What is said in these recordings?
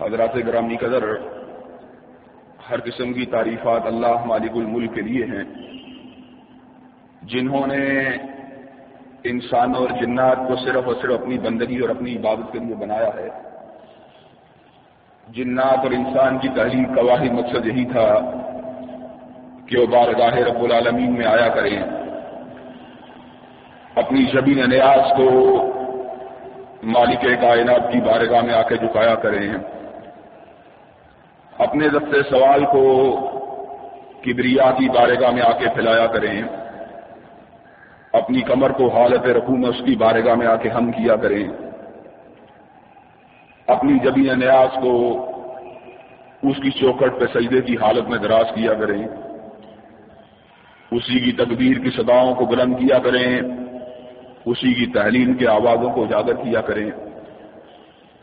حضرات گرامی قدر، ہر قسم کی تعریفات اللہ مالک الملک کے لیے ہیں، جنہوں نے انسان اور جنات کو صرف اور صرف اپنی بندگی اور اپنی عبادت کے لیے بنایا ہے۔ جنات اور انسان کی تحریر کا واحد مقصد یہی تھا کہ وہ بارگاہ رب العالمین میں آیا کریں۔ اپنی شبین نیاز کو مالک کائنات کی بارگاہ میں آ کے جھکایا کریں۔ اپنے دفت سوال کو کبریا کی بارگاہ میں آ کے پھیلایا کریں۔ اپنی کمر کو حالت رکھوں میں اس کی بارگاہ میں آ کے ہم کیا کریں۔ اپنی جبین نیاز کو اس کی چوکھٹ پہ سجدے کی حالت میں دراز کیا کریں۔ اسی کی تقدیر کی صداؤں کو بلند کیا کریں۔ اسی کی تحلیل کے آوازوں کو اجاگر کیا کریں۔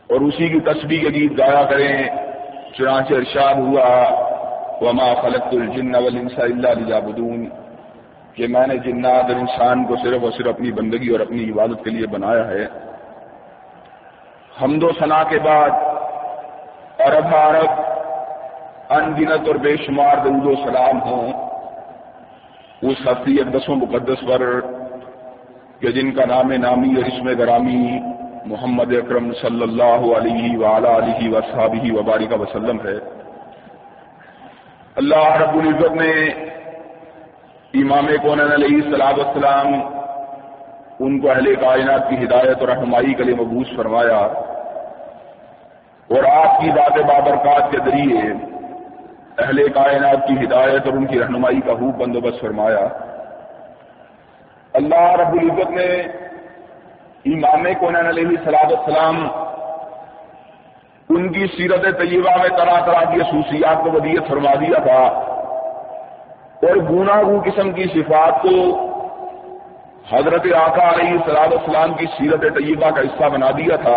اور اسی کی تصویر کے گیت گایا کریں۔ چنانچہ ارشاد ہوا، وما خلق الجن والانس الا ليعبدون۔ کہ میں نے جنات اور انسان کو صرف اور صرف اپنی بندگی اور اپنی عبادت کے لیے بنایا ہے۔ حمد و ثنا کے بعد، عرب عرب ان گنت اور بے شمار درود و سلام ہوں۔ اس ہفتی اقدس و مقدس پر، کہ جن کا نام نامی اور اسم گرامی محمد اکرم صلی اللہ علیہ وعلی علیہ وصحابہ وبارک وسلم ہے۔ اللہ رب العزت نے امام کون علیہ السلام السلام ان کو اہل کائنات کی ہدایت اور رہنمائی کے لیے مبوس فرمایا اور آپ کی ذات بابرکات کے ذریعے اہل کائنات کی ہدایت اور ان کی رہنمائی کا خوب بندوبست فرمایا۔ اللہ رب العزت نے امام کون علیہ صلاح السلام ان کی سیرت طیبہ میں طرح طرح کی خصوصیات کو ودیت فرما دیا تھا اور گنا گو قسم کی صفات کو حضرت آقا علیہ صلاح السلام کی سیرت طیبہ کا حصہ بنا دیا تھا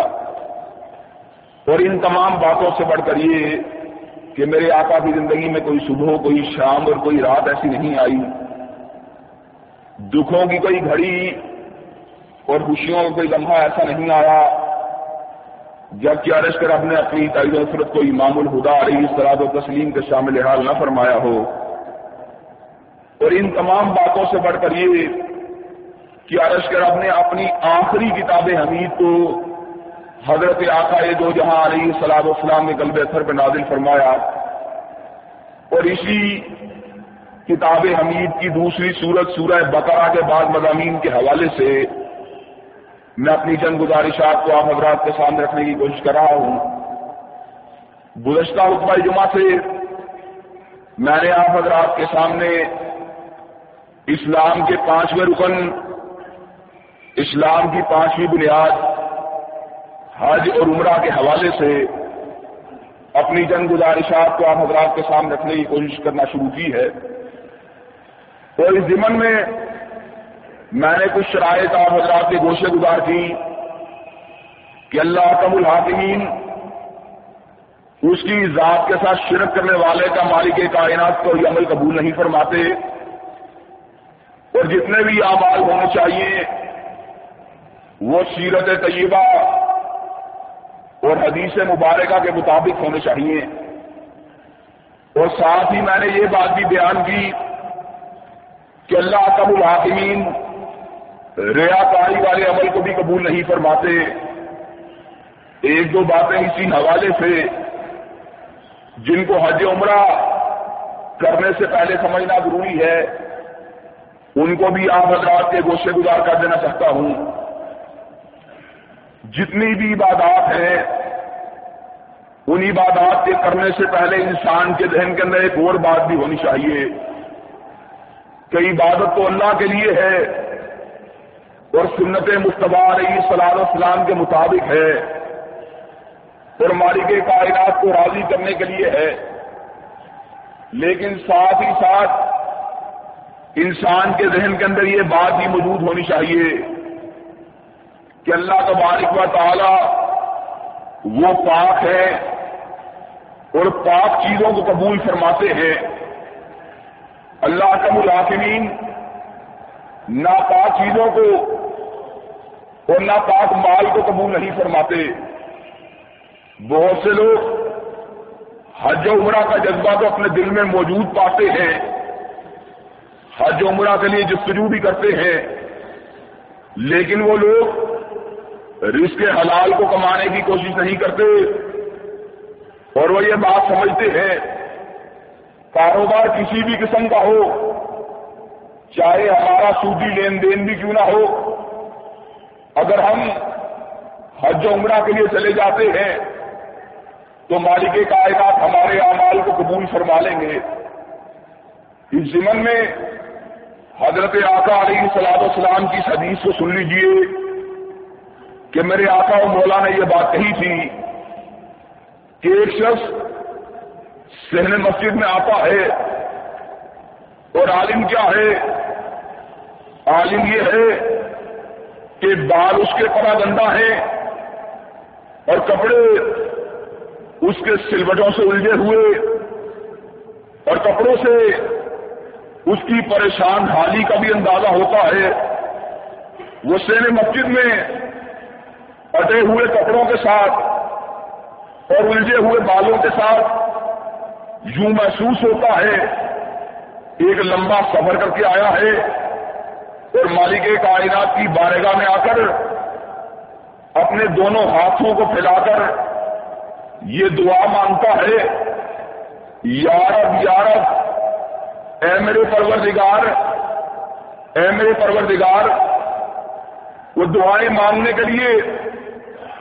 اور ان تمام باتوں سے بڑھ کر یہ کہ میرے آقا کی زندگی میں کوئی صبح کوئی شام اور کوئی رات ایسی نہیں آئی۔ دکھوں کی کوئی گھڑی اور خوشیوں کا کوئی لمحہ ایسا نہیں آیا جب کیا کر اپنے اپنی تعید وفرت کو امام الہدا علیہ سراد و تسلیم کے شامل حال نہ فرمایا ہو۔ اور ان تمام باتوں سے بڑھ کر یہ کہ عرش کر اپنے اپنی آخری کتاب حمید کو حضرت آقا دو جہاں علیہ سلاد اسلام نے قلب اثر پہ نازل فرمایا۔ اور اسی کتاب حمید کی دوسری صورت سورہ بقرہ کے بعد مضامین کے حوالے سے میں اپنی چند گزارشات کو آپ حضرات کے سامنے رکھنے کی کوشش کر رہا ہوں۔ گزشتہ حکمہ جمعہ سے میں نے آپ حضرات کے سامنے اسلام کے پانچویں رکن، اسلام کی پانچویں بنیاد، حج اور عمرہ کے حوالے سے اپنی جن گزارشات کو آپ حضرات کے سامنے رکھنے کی کوشش کرنا شروع کی ہے۔ اور اس ضمن میں میں نے کچھ شرائط آپ حضرات کے گوشے گزار کی کہ اللہ کم الحاکمین اس کی ذات کے ساتھ شرک کرنے والے کا مالک کائنات کو یہ عمل قبول نہیں فرماتے اور جتنے بھی آمال ہونے چاہیے، وہ سیرت طیبہ اور حدیث مبارکہ کے مطابق ہونے چاہیے۔ اور ساتھ ہی میں نے یہ بات بھی بیان کی کہ اللہ کب الحاکمین ریا کاری والے عمل کو بھی قبول نہیں فرماتے۔ ایک دو باتیں اسی حوالے سے جن کو حج عمرہ کرنے سے پہلے سمجھنا ضروری ہے، ان کو بھی آپ حضرات کے گوشے گزار کر دینا چاہتا ہوں۔ جتنی بھی عبادات ہیں، ان عبادات کے کرنے سے پہلے انسان کے ذہن کے اندر ایک اور بات بھی ہونی چاہیے۔ کہ عبادت تو اللہ کے لیے ہے اور سنت مشتبہ علیہ صلاح السلام کے مطابق ہے۔ اور مالک کائنات کو راضی کرنے کے لیے ہے۔ لیکن ساتھ ہی ساتھ انسان کے ذہن کے اندر یہ بات بھی موجود ہونی چاہیے کہ اللہ تبارک و تعالی وہ پاک ہے اور پاک چیزوں کو قبول فرماتے ہیں۔ اللہ کا ملاقمین ناپاک چیزوں کو اور ناپاک مال کو قبول نہیں فرماتے۔ بہت سے لوگ حج و عمرہ کا جذبہ تو اپنے دل میں موجود پاتے ہیں۔ حج و عمرہ کے لیے جستجو بھی کرتے ہیں۔ لیکن وہ لوگ رزق حلال کو کمانے کی کوشش نہیں کرتے۔ اور وہ یہ بات سمجھتے ہیں، کاروبار کسی بھی قسم کا ہو، چاہے ہمارا سودی لین دین بھی کیوں نہ ہو۔ اگر ہم حج و عمرہ کے لیے چلے جاتے ہیں، تو مالک کائنات ہمارے اعمال کو قبول فرما لیں گے۔ اس زمن میں حضرت آقا علیہ سلاد السلام کی حدیث کو سن لیجیے کہ میرے آقا و مولا نے یہ بات کہی تھی کہ ایک شخص سہن مسجد میں آتا ہے اور عالم کیا ہے؟ عالم یہ ہے کہ بال اس کے پڑا گندا ہے اور کپڑے اس کے سلوٹوں سے الجھے ہوئے اور کپڑوں سے اس کی پریشان حالی کا بھی اندازہ ہوتا ہے۔ وہ سین مسجد میں اٹے ہوئے کپڑوں کے ساتھ اور الجھے ہوئے بالوں کے ساتھ یوں محسوس ہوتا ہے، ایک لمبا سفر کر کے آیا ہے۔ اور مالک کائنات کی بارگاہ میں آ کر اپنے دونوں ہاتھوں کو پھیلا کر یہ دعا مانگتا ہے، یارب یارب، اے میرے پروردگار، اے میرے پروردگار، وہ دعائیں مانگنے کے لیے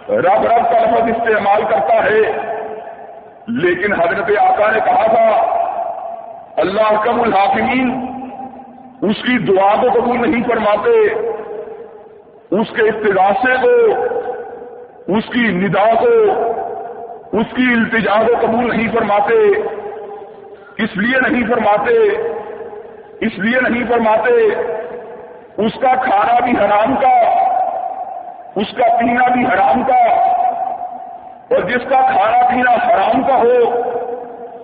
رب رب کا لفظ استعمال کرتا ہے۔ لیکن حضرت آقا نے کہا تھا، اللہ کم الحاکمین اس کی دعا کو قبول نہیں فرماتے، اس کے استغاثے کو اس کی ندا کو، اس کی التجا کو قبول نہیں فرماتے، اس لیے نہیں فرماتے، اس لیے نہیں فرماتے، اس کا کھانا بھی حرام کا، اس کا پینا بھی حرام کا، اور جس کا کھانا پینا حرام کا ہو،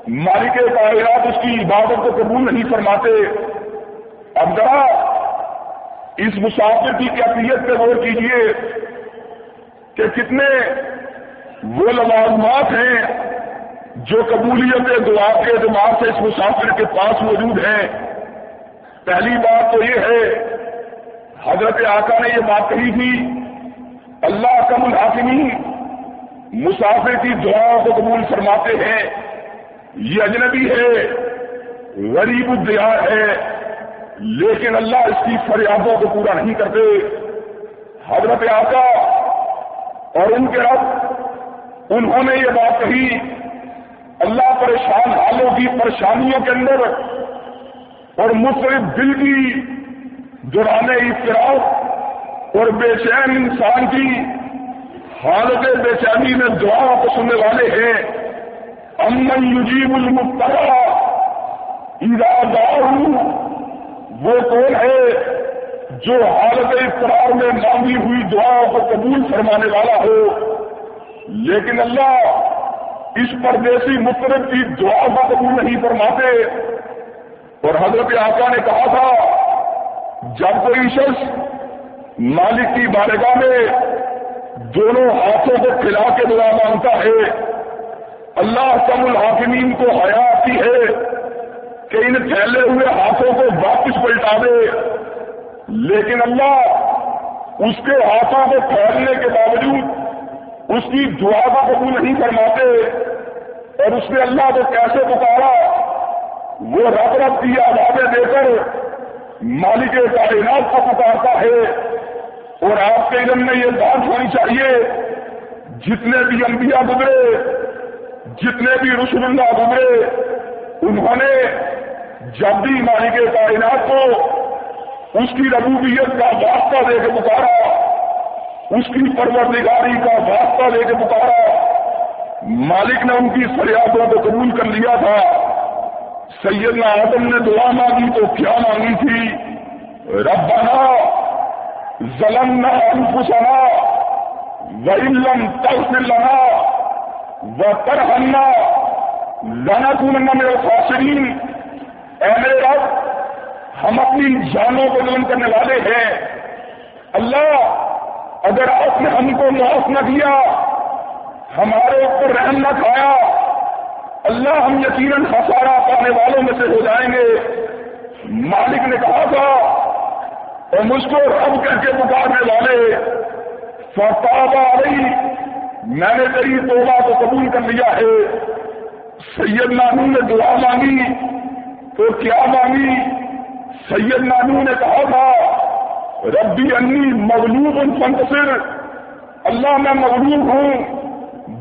مالک کائرات اس کی عبادت کو قبول نہیں فرماتے۔ اس مسافر کی کیفیت پہ غور کیجیے کہ کتنے وہ لوازمات ہیں جو قبولیت دعا کے اعتبار سے اس مسافر کے پاس موجود ہیں۔ پہلی بات تو یہ ہے، حضرت آقا نے یہ بات کہی تھی، اللہ کم الحاکمی مسافر کی دعاؤں کو قبول فرماتے ہیں۔ یہ اجنبی ہے، غریب الدیار ہے۔ لیکن اللہ اس کی فریادوں کو پورا نہیں کرتے۔ حضرت آقا اور ان کے رب، انہوں نے یہ بات کہی، اللہ پریشان حالوں کی پریشانیوں کے اندر اور مختلف دل کی دوران اختراف اور بے چین انسان کی حالت بے چینی میں دعاؤں کو سننے والے ہیں۔ امن یجیب المخترا ارادہ وہ کون ہے جو حالت اقرار میں مانگی ہوئی دعاؤں کو قبول فرمانے والا ہو؟ لیکن اللہ اس پردیسی مطرب کی دعا کا قبول نہیں فرماتے۔ اور حضرت آقا نے کہا تھا، جب کوئی شخص مالک کی بارگاہ میں دونوں ہاتھوں کو کھلا کے دعا مانگتا ہے، اللہ کم الحاکمین کو حیا آتی ہے۔ کہ ان پھیلے ہوئے ہاتھوں کو واپس پلٹا دے لیکن اللہ اس کے ہاتھوں کو پھیلنے کے باوجود اس کی دعا کو قبول نہیں فرماتے اور اس نے اللہ کو کیسے پکارا؟ وہ رب رب کی آبادیں دے کر مالک کائنات کو پکارتا ہے اور آپ کے علم میں یہ بات ہونی چاہیے، جتنے بھی انبیاء گزرے، جتنے بھی رسول اللہ گزرے، انہوں نے جب بھی مالک کائنات کو اس کی ربوبیت کا واسطہ دے کے پکارا، اس کی پروردگاری کا واسطہ لے کے پکارا، مالک نے ان کی فریادوں کو قبول کر لیا تھا۔ سیدنا آدم نے دعا مانگی تو کیا مانگی تھی؟ ربنا ظلمنا انفسنا وإن تغفر لنا وترحمنا لنكونن من الخاسرين اے میرے رب، ہم اپنی جانوں کو ظلم کرنے والے ہیں۔ اللہ، اگر آپ نے ہم کو معاف نہ دیا ہمارے اوپر رحم نہ کھایا، اللہ ہم یقیناً خسارہ پانے والوں میں سے ہو جائیں گے۔ مالک نے کہا تھا اور مجھ کو رب کہہ کے پکارنے والے، فتاب آ رہی میں نے تیری توبہ کو قبول کر لیا ہے۔ سید نانو نے دعا مانگی۔ تو کیا مانگی سید نانو نے کہا تھا، ربی انی مغلوب ان منتصر اللہ میں مغلوب ہوں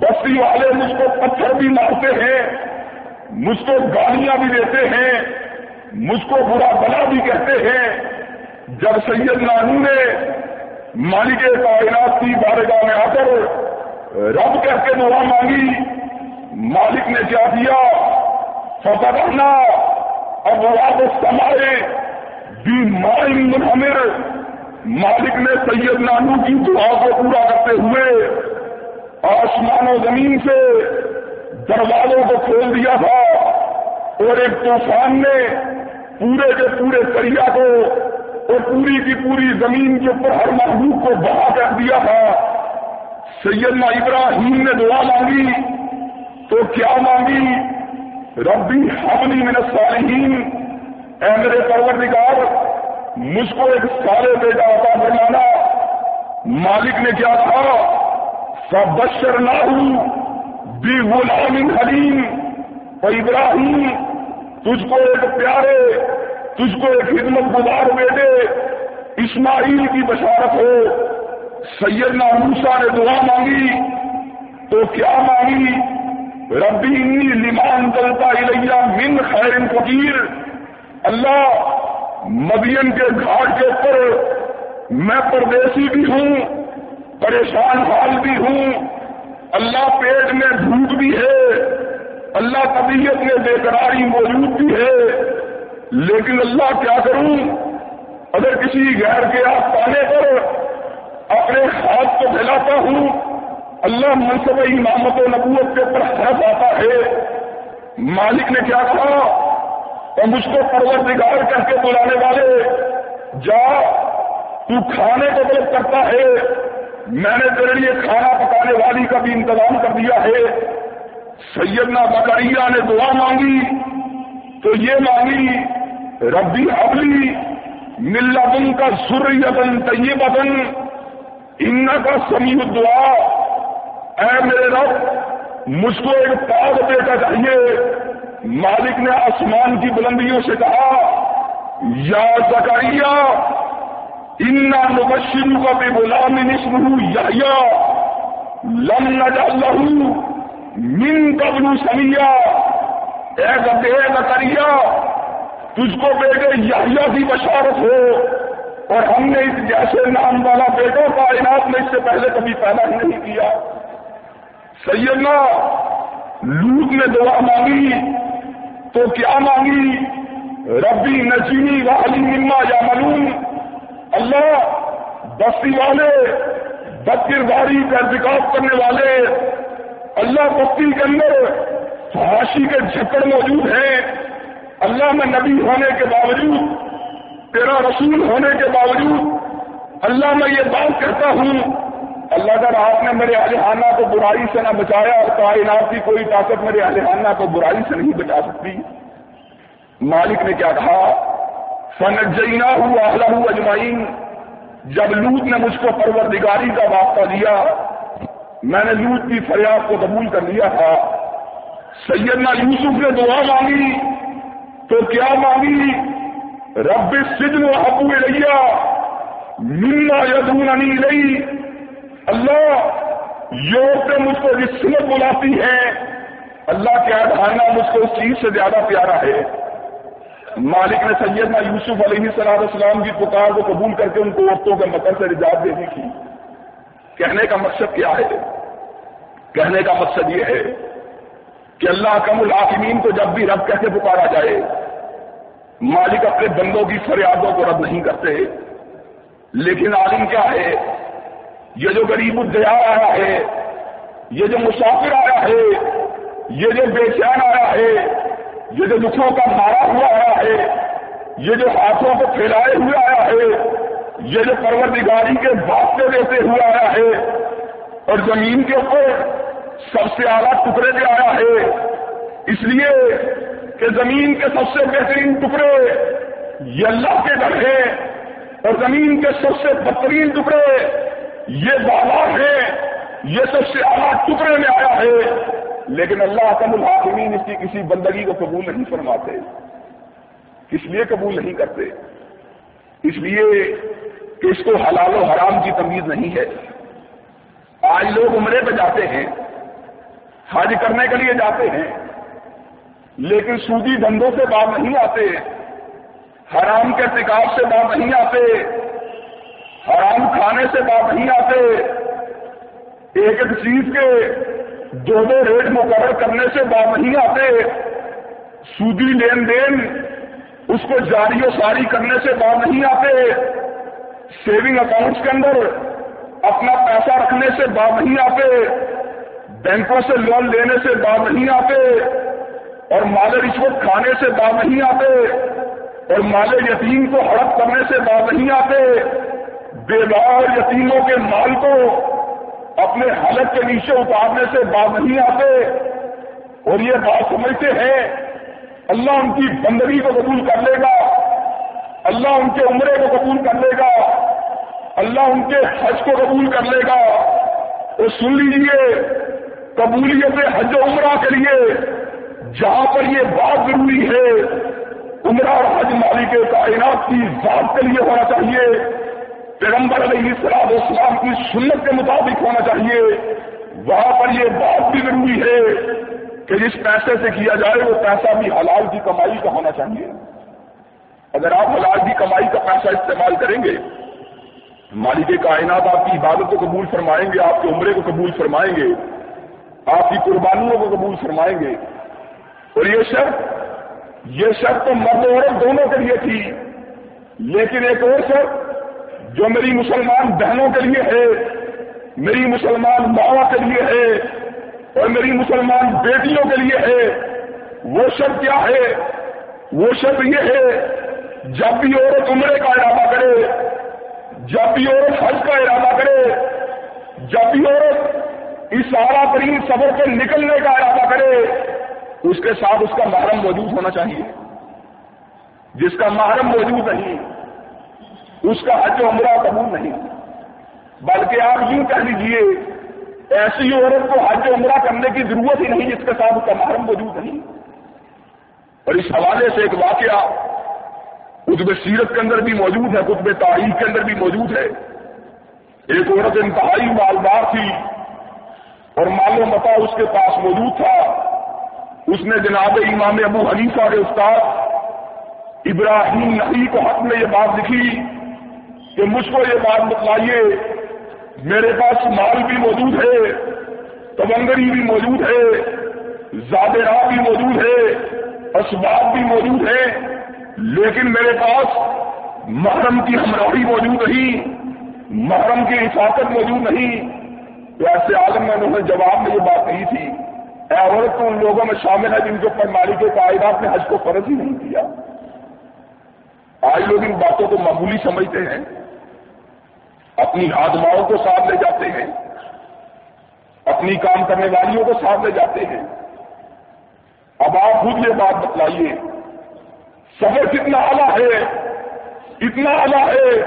بستی والے مجھ کو پتھر بھی مارتے ہیں، مجھ کو گالیاں بھی دیتے ہیں، مجھ کو برا بلا بھی کہتے ہیں۔ جب سید نانو نے مالک کائنات کی بارگاہ میں آ کر رب کہہ کے دعا مانگی، مالک نے کیا دیا فتح رہنا اب وہ سمائے بھی مائن منہمر مالک نے سید نانو کی دعا کو پورا کرتے ہوئے آسمان و زمین سے دروازوں کو کھول دیا تھا اور ایک طوفان نے پورے کے پورے دریا کو اور پوری کی پوری زمین کے اوپر ہر محبوب کو بہا کر دیا تھا۔ سیدنا ابراہیم نے دعا مانگی تو کیا مانگی؟ ربی حملی من الصالحین۔ اے میرے پروردگار، مجھ کو ایک سارے بیٹا عطا فرمانا۔ مالک نے کیا کہا سب بشر نہ ہوں بھی غلام حلیم۔ اور ابراہیم، تجھ کو ایک پیارے، تجھ کو ایک خدمت گزار بیٹے۔ اسماعیل کی بشارت ہو۔ سیدنا موسا نے دعا مانگی۔ تو کیا مانگی؟ ربی انی لمان دلتا الیہ من خیر فقیر۔ اللہ، مدین کے گھاٹ کے اوپر میں پردیسی بھی ہوں، پریشان حال بھی ہوں۔ اللہ پیٹ میں بھوک بھی ہے، اللہ طبیعت میں بے قراری موجود بھی ہے۔ لیکن اللہ کیا کروں؟ اگر کسی غیر کے آپ پانے پر اپنے ہاتھ کو پھیلاتا ہوں اللہ منصب امامت و نبوت کے اوپر حرف آتا ہے۔ مالک نے کیا کہا؟ اور مجھ کو پرور دگار کر کے بلانے والے، جا، تو کھانے کو طلب کرتا ہے۔ میں نے تیرے لیے کھانا پکانے والی کا بھی انتظام کر دیا ہے۔ سیدنا بکریا نے دعا مانگی، تو یہ مانگی، ربی ابلی ملا بن کا سریتن طیبتن ان کا سمیع دعا اے میرے رب، مجھ کو ایک پاگ بیٹا چاہیے۔ مالک نے آسمان کی بلندیوں سے کہا، یا زکریہ ان مبشرو کا بے غلام نسم یا لم نجعل من قبل سمیا۔ اے گدے زکریہ تجھ کو بیٹے یحییٰ کی بشارت ہو۔ اور ہم نے اس جیسے نام والا بیٹوں کائنات میں اس سے پہلے کبھی پیدا ہی نہیں کیا۔ سیدنا لوٹ نے دعا مانگی تو کیا مانگی؟ ربی نجینی والی مما یا ملون اللہ بستی والے بد کرداری کا ارتکاب کرنے والے، اللہ بستی کے اندر فحاشی کے جھکڑ موجود ہیں۔ اللہ میں نبی ہونے کے باوجود، تیرا رسول ہونے کے باوجود، اللہ میں یہ بات کرتا ہوں۔ اللہ تعالیٰ آپ نے میرے الحانہ کو برائی سے نہ بچایا اور کائنات کی کوئی طاقت میرے الحانہ کو برائی سے نہیں بچا سکتی۔ مالک نے کیا کہا؟ فن جینا ہوں اہلا ہوں اجمائین جب لوت نے مجھ کو پروردگاری کا واسطہ دیا، میں نے لوت کی فریاد کو قبول کر لیا تھا۔ سیدنا یوسف نے دعا مانگی، تو کیا مانگی؟ رب سجن و حبو لیا منا یدوننی لئی اللہ یورپیں مجھ کو رسمت بلاتی ہے۔ اللہ کے ادھانا مجھ کو اس چیز سے زیادہ پیارا ہے۔ مالک نے سیدنا یوسف علیہ صلاح السلام کی پکار کو قبول کر کے ان کو عورتوں کے مکر سے رجاعت دینے کی۔ کہنے کا مقصد کیا ہے؟ کہنے کا مقصد یہ ہے کہ اللہ کم العاقمین کو جب بھی رب کیسے پکارا جائے، مالک اپنے بندوں کی فریادوں کو رد نہیں کرتے۔ لیکن عالم کیا ہے؟ یہ جو غریب الدیا آیا ہے، یہ جو مسافر آیا ہے، یہ جو بے چین آیا ہے، یہ جو دکھوں کا مارا ہوا آیا ہے، یہ جو ہاتھوں کو پھیلائے ہوئے آیا ہے، یہ جو پروردگاری کے واسطے دیتے ہوئے آیا ہے، اور زمین کے اوپر سب سے اعلیٰ ٹکڑے پہ آیا ہے۔ اس لیے کہ زمین کے سب سے بہترین ٹکڑے یہ اللہ کے گھر ہیں، اور زمین کے سب سے بہترین ٹکڑے یہ بالا ہیں یہ سب سے اعلیٰ ٹکڑے میں آیا ہے۔ لیکن اللہ کم الحاکمین اس کی کسی بندگی کو قبول نہیں فرماتے۔ اس لیے قبول نہیں کرتے۔ اس لیے کہ اس کو حلال و حرام کی تمیز نہیں ہے۔ آج لوگ عمرے پہ جاتے ہیں، حج کرنے کے لیے جاتے ہیں، لیکن سودی دھندوں سے باہر نہیں آتے۔ حرام کے ارتکاب سے باہر نہیں آتے۔ حرام کھانے سے باہر نہیں آتے۔ ایک ایک چیز کے دو دو ریٹ مقرر کرنے سے باہر نہیں آتے۔ سودی لین دین، اس کو جاری و ساری کرنے سے باہر نہیں آتے۔ سیونگ اکاؤنٹس کے اندر اپنا پیسہ رکھنے سے باہر نہیں آتے۔ بینکوں سے لون لینے سے باہر نہیں آتے۔ اور مال رشوت کھانے سے باہر نہیں آتے۔ اور مال یتیم کو ہڑپ کرنے سے باہر نہیں آتے۔ بیوار یتیموں کے مال کو اپنے حالت کے نیچے اتارنے سے باہر نہیں آتے۔ اور یہ بات سمجھتے ہیں۔ اللہ ان کی بندگی کو قبول کر لے گا۔ اللہ ان کے عمرے کو قبول کر لے گا۔ اللہ ان کے حج کو قبول کر لے گا۔ تو سن لیجیے قبولیت حج و عمرہ کے لیے جہاں پر یہ بات ضروری ہے، عمرہ اور حج مالک کائنات کی ذات کے لیے ہونا چاہیے۔ پیغمبر علیہ السلام اسلام کی سنت کے مطابق ہونا چاہیے۔ وہاں پر یہ بات بھی ضروری ہے کہ جس پیسے سے کیا جائے، وہ پیسہ بھی حلال کی کمائی کا ہونا چاہیے۔ اگر آپ حلال کی کمائی کا پیسہ استعمال کریں گے، مالک کائنات آپ کی عبادت کو قبول فرمائیں گے، آپ کے عمرے کو قبول فرمائیں گے، آپ کی قربانیوں کو قبول فرمائیں گے۔ اور یہ شرط یہ شرط تو مرد عورت دونوں کے لیے تھی۔ لیکن ایک اور شرط جو میری مسلمان بہنوں کے لیے ہے، میری مسلمان ماوا کے لیے ہے اور میری مسلمان بیٹیوں کے لیے ہے، وہ شرط کیا ہے؟ وہ شرط یہ ہے، جب بھی عورت عمرے کا ارادہ کرے، جب بھی عورت حج کا ارادہ کرے، جب بھی عورت اس سارا ترین سفر سے نکلنے کا ارادہ کرے، اس کے ساتھ اس کا محرم موجود ہونا چاہیے۔ جس کا محرم موجود نہیں اس کا حج عمرہ قبول نہیں۔ بلکہ آپ یوں کہہ لیجیے ایسی عورت کو حج عمرہ کرنے کی ضرورت ہی نہیں، جس کے ساتھ اس کا محرم موجود نہیں۔ اور اس حوالے سے ایک واقعہ قطب سیرت کے اندر بھی موجود ہے، قطب تاریخ کے اندر بھی موجود ہے۔ ایک عورت انتہائی مالدار تھی اور مال و متا اس کے پاس موجود تھا۔ اس نے جناب امام ابو حنیفہ کے استاد ابراہیم نبی کو حق میں یہ بات لکھی۔ کہ مجھ کو یہ بات بتلائیے، میرے پاس مال بھی موجود ہے تبنگری بھی موجود ہے زادرا بھی موجود ہے، اسباب بھی موجود ہے لیکن میرے پاس محرم کی ہمراہی موجود نہیں، محرم کی حفاظت موجود نہیں۔ تو ایسے عالم میں انہوں نے جواب میں یہ بات کہی تھی، اے عورت، تو ان لوگوں میں شامل ہے جن کے اوپر مالی کے نے حج کو فرض ہی نہیں کیا۔ آج لوگ ان باتوں کو معمولی سمجھتے ہیں۔ اپنی آدماؤں کو ساتھ لے جاتے ہیں۔ اپنی کام کرنے والیوں کو ساتھ لے جاتے ہیں۔ اب آپ خود یہ بات بتلائیے سفر کتنا اعلیٰ ہے؟ اتنا اعلیٰ ہے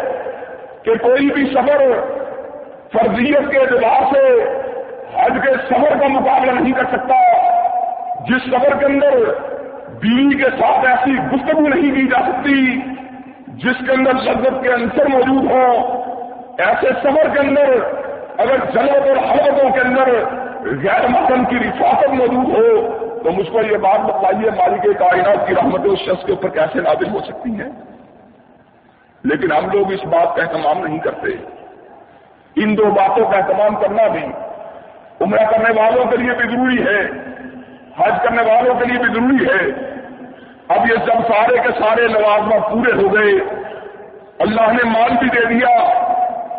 کہ کوئی بھی سفر فرضیت کے اعتبار سے حج کے سفر کا مقابلہ نہیں کر سکتا۔ جس سفر کے اندر بیوی کے ساتھ ایسی گفتگو نہیں کی جا سکتی، جس کے اندر لذت کے انصر موجود ہوں ایسے سفر کے اندر اگر جنت اور حلقوں کے اندر غیر محکم کی رفاقت موجود ہو، تو مجھ پر یہ بات بتائیے، مالک کائنات کی رحمت اس شخص کے اوپر کیسے نازل ہو سکتی ہیں لیکن ہم لوگ اس بات کا اہتمام نہیں کرتے۔ ان دو باتوں کا اہتمام کرنا بھی عمرہ کرنے والوں کے لیے بھی ضروری ہے، حج کرنے والوں کے لیے بھی ضروری ہے۔ اب یہ جب سارے کے سارے لوازمہ پورے ہو گئے، اللہ نے مال بھی دے دیا۔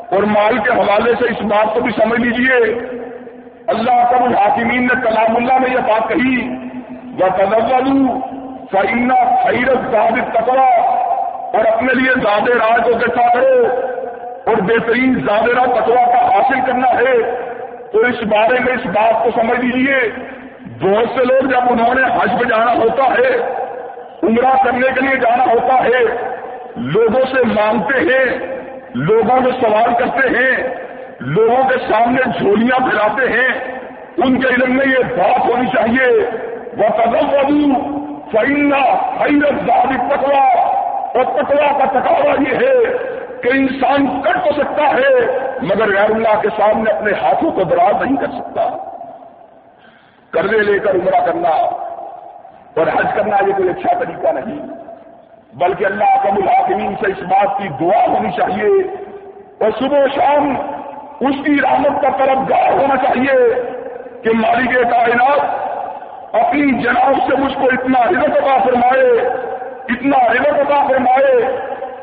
اور مال کے حوالے سے اس بات کو بھی سمجھ لیجیے۔ اللہ کب الحاکمین نے کلام اللہ میں یہ بات کہی وہ تنوع فعینہ خیرت ثابت تکڑا اور اپنے لیے زیادہ راہ کو دیکھا کرو اور بہترین زیادہ راہ تکوا کا حاصل کرنا ہے۔ تو اس بارے میں اس بات کو سمجھ لیجیے بہت سے لوگ جب انہوں نے حج پہ جانا ہوتا ہے، عمرہ کرنے کے لیے جانا ہوتا ہے، لوگوں سے مانگتے ہیں۔ لوگوں میں سوال کرتے ہیں، لوگوں کے سامنے جھولیاں پھیلاتے ہیں، ان کے علم میں یہ بات ہونی چاہیے۔ وہ قدم ابو فائنہ حیرت پکوا اور پکوا کا تقاضا یہ ہے کہ انسان کر تو سکتا ہے، مگر غیر اللہ کے سامنے اپنے ہاتھوں کو دراز نہیں کر سکتا۔ قرضے لے کر عمرہ کرنا اور حج کرنا یہ کوئی اچھا طریقہ نہیں۔ بلکہ اللہ کا الحاکمین سے اس بات کی دعا ہونی چاہیے اور صبح و شام اس کی رحمت کا طرف گاہ ہونا چاہیے کہ مالک کائنات اپنی جناب سے مجھ کو اتنا رزق عطا فرمائے، اتنا رزق عطا فرمائے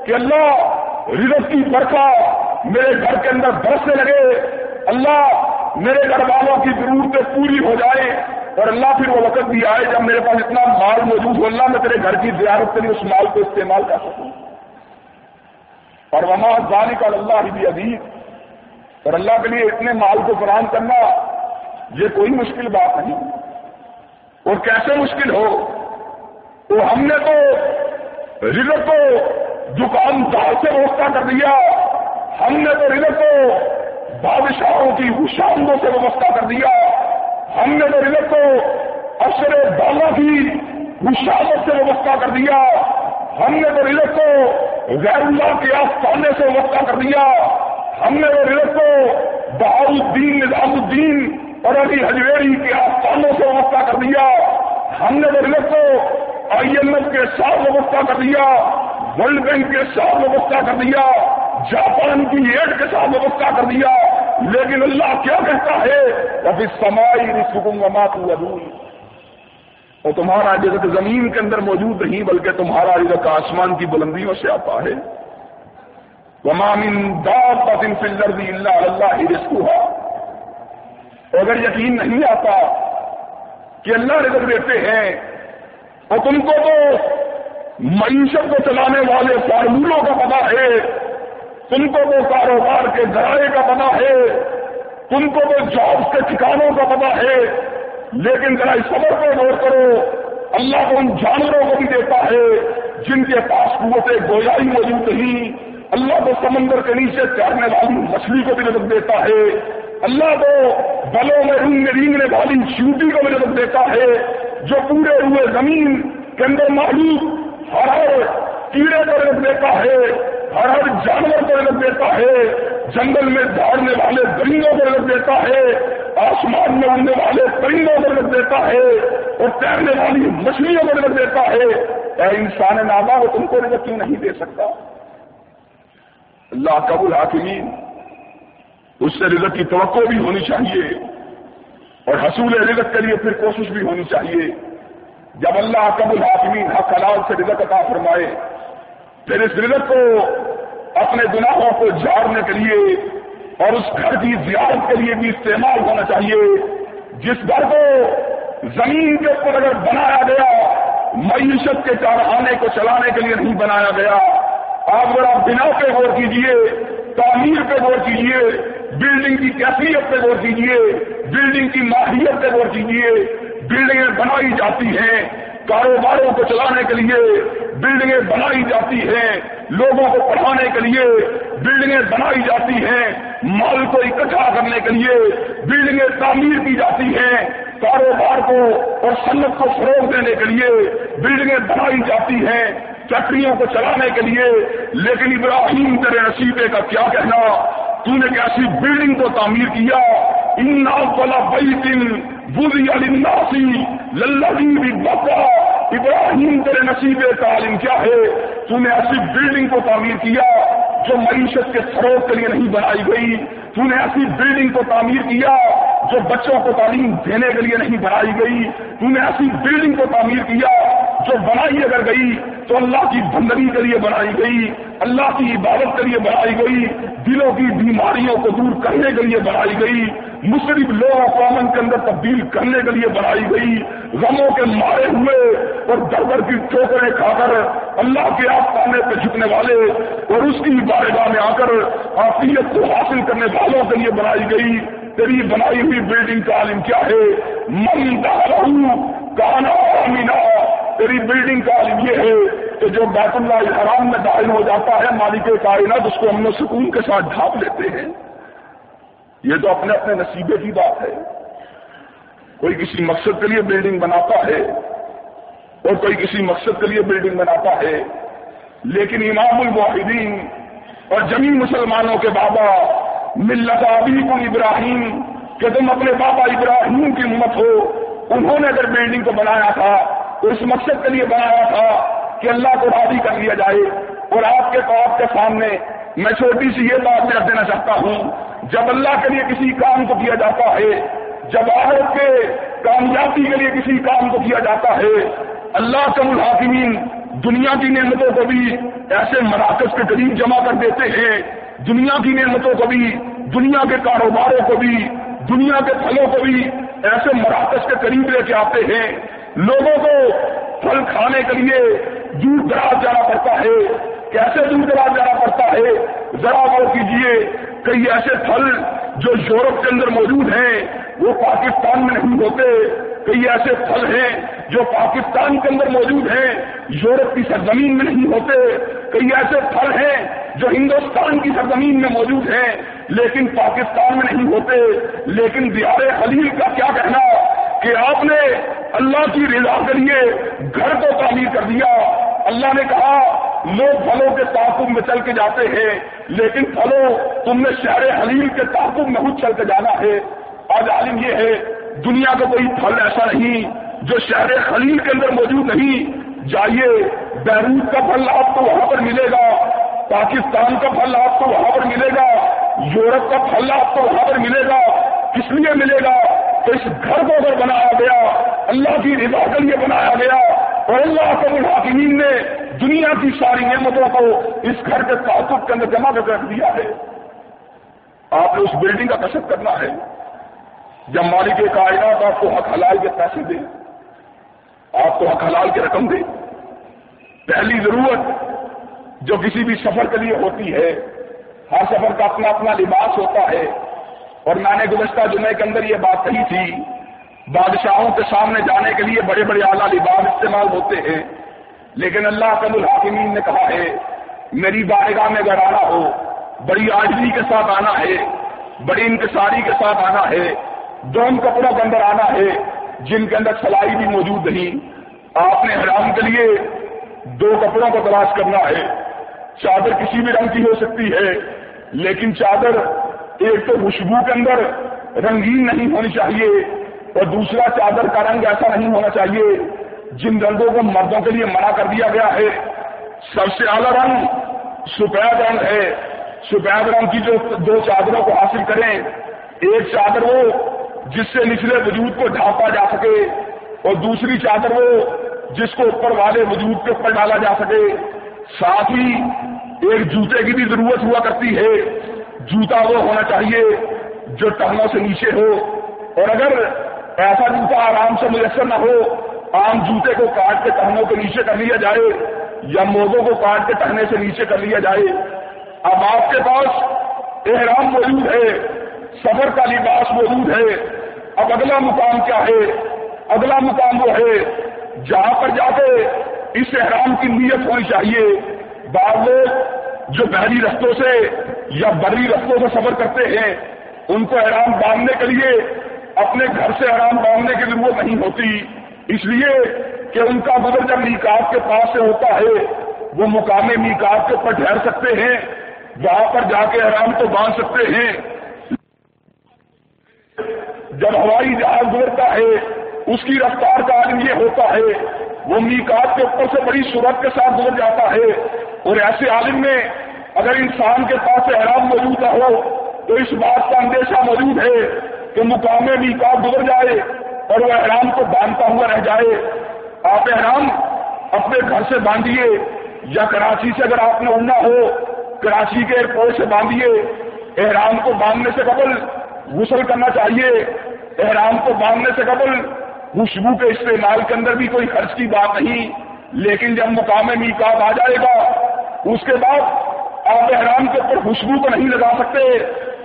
کہ اللہ رزق کی برکھا میرے گھر کے اندر برسنے لگے، اللہ میرے گھر والوں کی ضرورتیں پوری ہو جائیں۔ اور اللہ پھر وہ وقت بھی آئے جب میرے پاس اتنا مال موجود ہو، اللہ میں تیرے گھر کی زیارت کے لیے اس مال کو استعمال کر سکوں۔ اور وہاں جانے کا اللہ بھی عزیز۔ اور اللہ کے لیے اتنے مال کو فراہم کرنا یہ کوئی مشکل بات نہیں۔ اور کیسے مشکل ہو؟ تو ہم نے تو رزق کو دکاندار سے وابستہ کر دیا۔ ہم نے تو رزق کو بادشاہوں کی حشاندوں سے وابستہ کر دیا۔ ہم نے تو کو اشر بالا کی مشاوت سے وابستہ کر دیا۔ ہم نے تو کو غیر اللہ کے آستانے سے وابستہ کر دیا۔ ہم نے تو کو بہار نظام الدین اور ابھی ہجویری کے آستانوں سے وابستہ کر دیا۔ ہم نے تو کو آئی ایم ایف کے ساتھ وابستہ کر دیا۔ ورلڈ بینک کے ساتھ وابستہ کر دیا۔ جاپان کی ایڈ کے ساتھ وابستہ کر دیا۔ لیکن اللہ کیا کہتا ہے؟ ابھی سمائی رسکم وما ادول اور تمہارا رزق زمین کے اندر موجود نہیں، بلکہ تمہارا رزق آسمان کی بلندیوں سے آتا ہے۔ ومامن دن فلر اللہ اللہ ہی رسکو اگر یقین نہیں آتا کہ اللہ رزق دیتے ہیں اور تم کو تو معیشت کو چلانے والے فارمولوں کا پتا ہے۔ تم کو تو کاروبار کے ذرائع کا پتا ہے، تم کو تو جاب کے ٹھکانوں کا پتا ہے۔ لیکن ذرا اس خبر کو غور کرو، اللہ کو ان جانوروں کو بھی دیتا ہے، جن کے پاس قوت گویائی موجود نہیں۔ اللہ کو سمندر کے نیچے تیرنے والی مچھلی کو بھی نظر دیتا ہے۔ اللہ کو بلوں میں رنگ رینگنے والی چیوٹی کو بھی نظر دیتا ہے۔ جو پورے ہوئے زمین کے اندر معلوم ہر کیڑے کو نظر دیتا ہے۔ ہر ہر جانور کو رکھ دیتا ہے، جنگل میں دوڑنے والے درندوں کو رکھ دیتا ہے، آسمان میں اڑنے والے پرندوں کو رکھ دیتا ہے، اور تیرنے والی مچھلیوں کو رکھ دیتا ہے۔ اے انسان ناما وہ تم کو رزق کیوں نہیں دے سکتا؟ اللہ قبول حاکمین اس سے رزق کی توقع بھی ہونی چاہیے، اور حصول رزق کے لیے پھر کوشش بھی ہونی چاہیے۔ جب اللہ قبول حاکمین حق حلال سے رزق عطا فرمائے پھر اس کو اپنے گناہوں کو جھاڑنے کے لیے اور اس گھر کی زیارت کے لیے بھی استعمال ہونا چاہیے۔ جس گھر کو زمین کے اوپر اگر بنایا گیا، معیشت کے کارخانے کو چلانے کے لیے نہیں بنایا گیا۔ آپ ذرا بنا پہ غور کیجیے تعمیر پہ غور کیجیے بلڈنگ کی کیفیت پہ غور کیجیے بلڈنگ کی ماہیت پہ غور کیجیے بلڈنگیں بنائی جاتی ہیں۔ کاروباروں کو چلانے کے لیے بلڈنگیں بنائی جاتی ہیں، لوگوں کو پڑھانے کے لیے بلڈنگیں بنائی جاتی ہیں، مال کو اکٹھا کرنے کے لیے بلڈنگیں تعمیر کی جاتی ہیں۔ کاروبار کو اور صنعت کو فروغ دینے کے لیے بلڈنگیں بنائی جاتی ہیں۔ فیکٹریوں کو چلانے کے لیے۔ لیکن ابراہیم تیرے نصیبے کا کیا کہنا؟ تو نے ایسی بلڈنگ کو تعمیر کیا؟ ان والا بئی دن بری علی للہ بھی بپا ابراہیم تیرے نصیب تعلیم کیا ہے؟ تو نے ایسی بلڈنگ کو تعمیر کیا جو معیشت کے فروغ کے لیے نہیں بنائی گئی. تو نے ایسی بلڈنگ کو تعمیر کیا جو بچوں کو تعلیم دینے کے لیے نہیں بنائی گئی. تو نے ایسی بلڈنگ کو تعمیر کیا جو بنائی اگر گئی تو اللہ کی بندگی کے لیے بنائی گئی، اللہ کی عبادت کے لیے بنائی گئی، دلوں کی بیماریوں کو دور کرنے کے لیے بنائی گئی، مصرف لوگوں کو امن کے اندر تبدیل کرنے کے لیے بنائی گئی، غموں کے مارے ہوئے اور در در کی ٹھوکریں کھا کر اللہ کے آپ پانے پہ جھکنے والے اور اس کی بارگاہ میں آ کر آفیت کو حاصل کرنے والوں کے لیے بنائی گئی۔ تیری بنائی ہوئی بلڈنگ کا عالم کیا ہے؟ من دہرہ کانا مینا تیری بلڈنگ کا یہ ہے کہ جو بیت اللہ حرام میں داخل ہو جاتا ہے، مالک کائنات اس کو امن و سکون کے ساتھ ڈھانپ لیتے ہیں۔ یہ تو اپنے اپنے نصیبے کی بات ہے۔ کوئی کسی مقصد کے لیے بلڈنگ بناتا ہے اور کوئی کسی مقصد کے لیے بلڈنگ بناتا ہے۔ لیکن امام المحدین اور جمی مسلمانوں کے بابا ملت ابھی کو ابراہیم، کہ تم اپنے بابا ابراہیم کی امت ہو، انہوں نے اگر بلڈنگ کو بنایا تھا اس مقصد کے لیے بنایا تھا کہ اللہ کو راضی کر لیا جائے اور آپ کے خواب کے سامنے میں چھوٹی سی یہ بات رکھ دینا چاہتا ہوں، جب اللہ کے لیے کسی کام کو کیا جاتا ہے، جب عورت کے کامیابی کے لیے کسی کام کو کیا جاتا ہے، اللہ کم الحاکمین دنیا کی نعمتوں کو بھی ایسے مراکز کے قریب جمع کر دیتے ہیں، دنیا کی نعمتوں کو بھی، دنیا کے کاروباروں کو بھی، دنیا کے پھلوں کو بھی ایسے مراکز کے قریب لے کے آتے ہیں لوگوں کو پھل کھانے کے لیے دور دراز جانا پڑتا ہے۔ کیسے دور دراز جانا پڑتا ہے؟ ذرا غور کیجیے کئی ایسے پھل جو یورپ کے اندر موجود ہیں، وہ پاکستان میں نہیں ہوتے۔ کئی ایسے پھل ہیں جو پاکستان کے اندر موجود ہیں، یورپ کی سرزمین میں نہیں ہوتے۔ کئی ایسے پھل ہیں جو ہندوستان کی سرزمین میں موجود ہیں، لیکن پاکستان میں نہیں ہوتے۔ لیکن دیار خلیل کا کیا کہنا کہ آپ نے اللہ کی رضا کے لیے گھر کو تعمیر کر دیا۔ اللہ نے کہا، لوگ پھلوں کے تعاقب میں چل کے جاتے ہیں، لیکن پھلوں تم نے شہر حلیل کے تعاقب میں خود چل کے جانا ہے۔ آج عالم یہ ہے، دنیا کا کوئی پھل ایسا نہیں جو شہر خلیل کے اندر موجود نہیں۔ جائیے، بیروت کا پھل آپ کو وہاں پر ملے گا، پاکستان کا پھل آپ کو وہاں پر ملے گا، یورپ کا پھل آپ کو وہاں پر ملے گا، کس لیے ملے گا؟ تو اس گھر کو اگر بنایا گیا، اللہ کی رضا کے لیے بنایا گیا اور اللہ کے الحاکمین نے دنیا کی ساری نعمتوں کو اس گھر کے تعلق کے اندر جمع کر رکھ دیا ہے۔ آپ نے اس بلڈنگ کا کشت کرنا ہے۔ جب مالک کائنات آپ کو حق حلال کے پیسے دیں آپ کو حق حلال کی رقم دیں پہلی ضرورت جو کسی بھی سفر کے لیے ہوتی ہے، ہر سفر کا اپنا اپنا لباس ہوتا ہے۔ اور میں نے گزشتہ جمعے کے اندر یہ بات کہی تھی، بادشاہوں کے سامنے جانے کے لیے بڑے بڑے اعلیٰ لباس استعمال ہوتے ہیں۔ لیکن اللہ قبل الحاکمین نے کہا ہے، میری بارگاہ میں اگر آنا ہو، بڑی آجری کے ساتھ آنا ہے، بڑی انکساری کے ساتھ آنا ہے دون کپڑوں کے اندر آنا ہے، جن کے اندر سلائی بھی موجود نہیں۔ آپ نے حرام کے لیے دو کپڑوں کو تلاش کرنا ہے۔ چادر کسی بھی رنگ کی ہو سکتی ہے، لیکن چادر ایک تو خوشبو کے اندر رنگین نہیں ہونی چاہیے اور دوسرا چادر کا رنگ ایسا نہیں ہونا چاہیے جن رنگوں کو مردوں کے لیے منع کر دیا گیا ہے۔ سب سے اعلیٰ رنگ سفید رنگ ہے۔ سفید رنگ کی جو دو چادروں کو حاصل کریں، ایک چادر وہ جس سے نچلے وجود کو ڈھانپا جا سکے اور دوسری چادر وہ جس کو اوپر والے وجود کے اوپر ڈالا جا سکے۔ ساتھ ہی ایک جوتے کی بھی ضرورت ہوا کرتی ہے۔ جوتا وہ ہونا چاہیے جو ٹہنوں سے نیچے ہو۔ اور اگر ایسا جوتا آرام سے میسر نہ ہو، عام جوتے کو کاٹ کے ٹہنوں کے نیچے کر لیا جائے یا موزوں کو کاٹ کے ٹہنے سے نیچے کر لیا جائے۔ اب آپ کے پاس احرام موجود ہے سفر کا لباس موجود ہے۔ اب اگلا مقام کیا ہے؟ اگلا مقام وہ ہے جہاں پر جا کے اس احرام کی نیت ہونی چاہیے۔ بعض لوگ جو بحری رستوں سے یا بری رستوں سے سفر کرتے ہیں، ان کو احرام باندھنے کے لیے اپنے گھر سے احرام باندھنے کی ضرورت نہیں ہوتی۔ اس لیے کہ ان کا گزر جب میکات کے پاس سے ہوتا ہے، وہ مقام میکات کے اوپر ٹھہر سکتے ہیں، وہاں پر جا کے احرام کو باندھ سکتے ہیں۔ جب ہوائی جہاز گزرتا ہے، اس کی رفتار کا عالم یہ ہوتا ہے وہ میکات کے اوپر سے بڑی صورت کے ساتھ گزر جاتا ہے اور ایسے عالم میں اگر انسان کے پاس احرام موجود نہ ہو تو اس بات کا اندیشہ موجود ہے کہ مقام میکات گزر جائے اور وہ احرام کو باندھتا ہوا رہ جائے۔ آپ احرام اپنے گھر سے باندھیے یا کراچی سے اگر آپ نے اڑنا ہو، کراچی کے ایئرپورٹ سے باندھیے۔ احرام کو باندھنے سے قبل غسل کرنا چاہیے۔ احرام کو باندھنے سے قبل خوشبو کے استعمال کے اندر بھی کوئی خرچ کی بات نہیں، لیکن جب مقام میکات آ جائے گا، اس کے بعد آپ احرام کے اوپر خوشبو کو نہیں لگا سکتے۔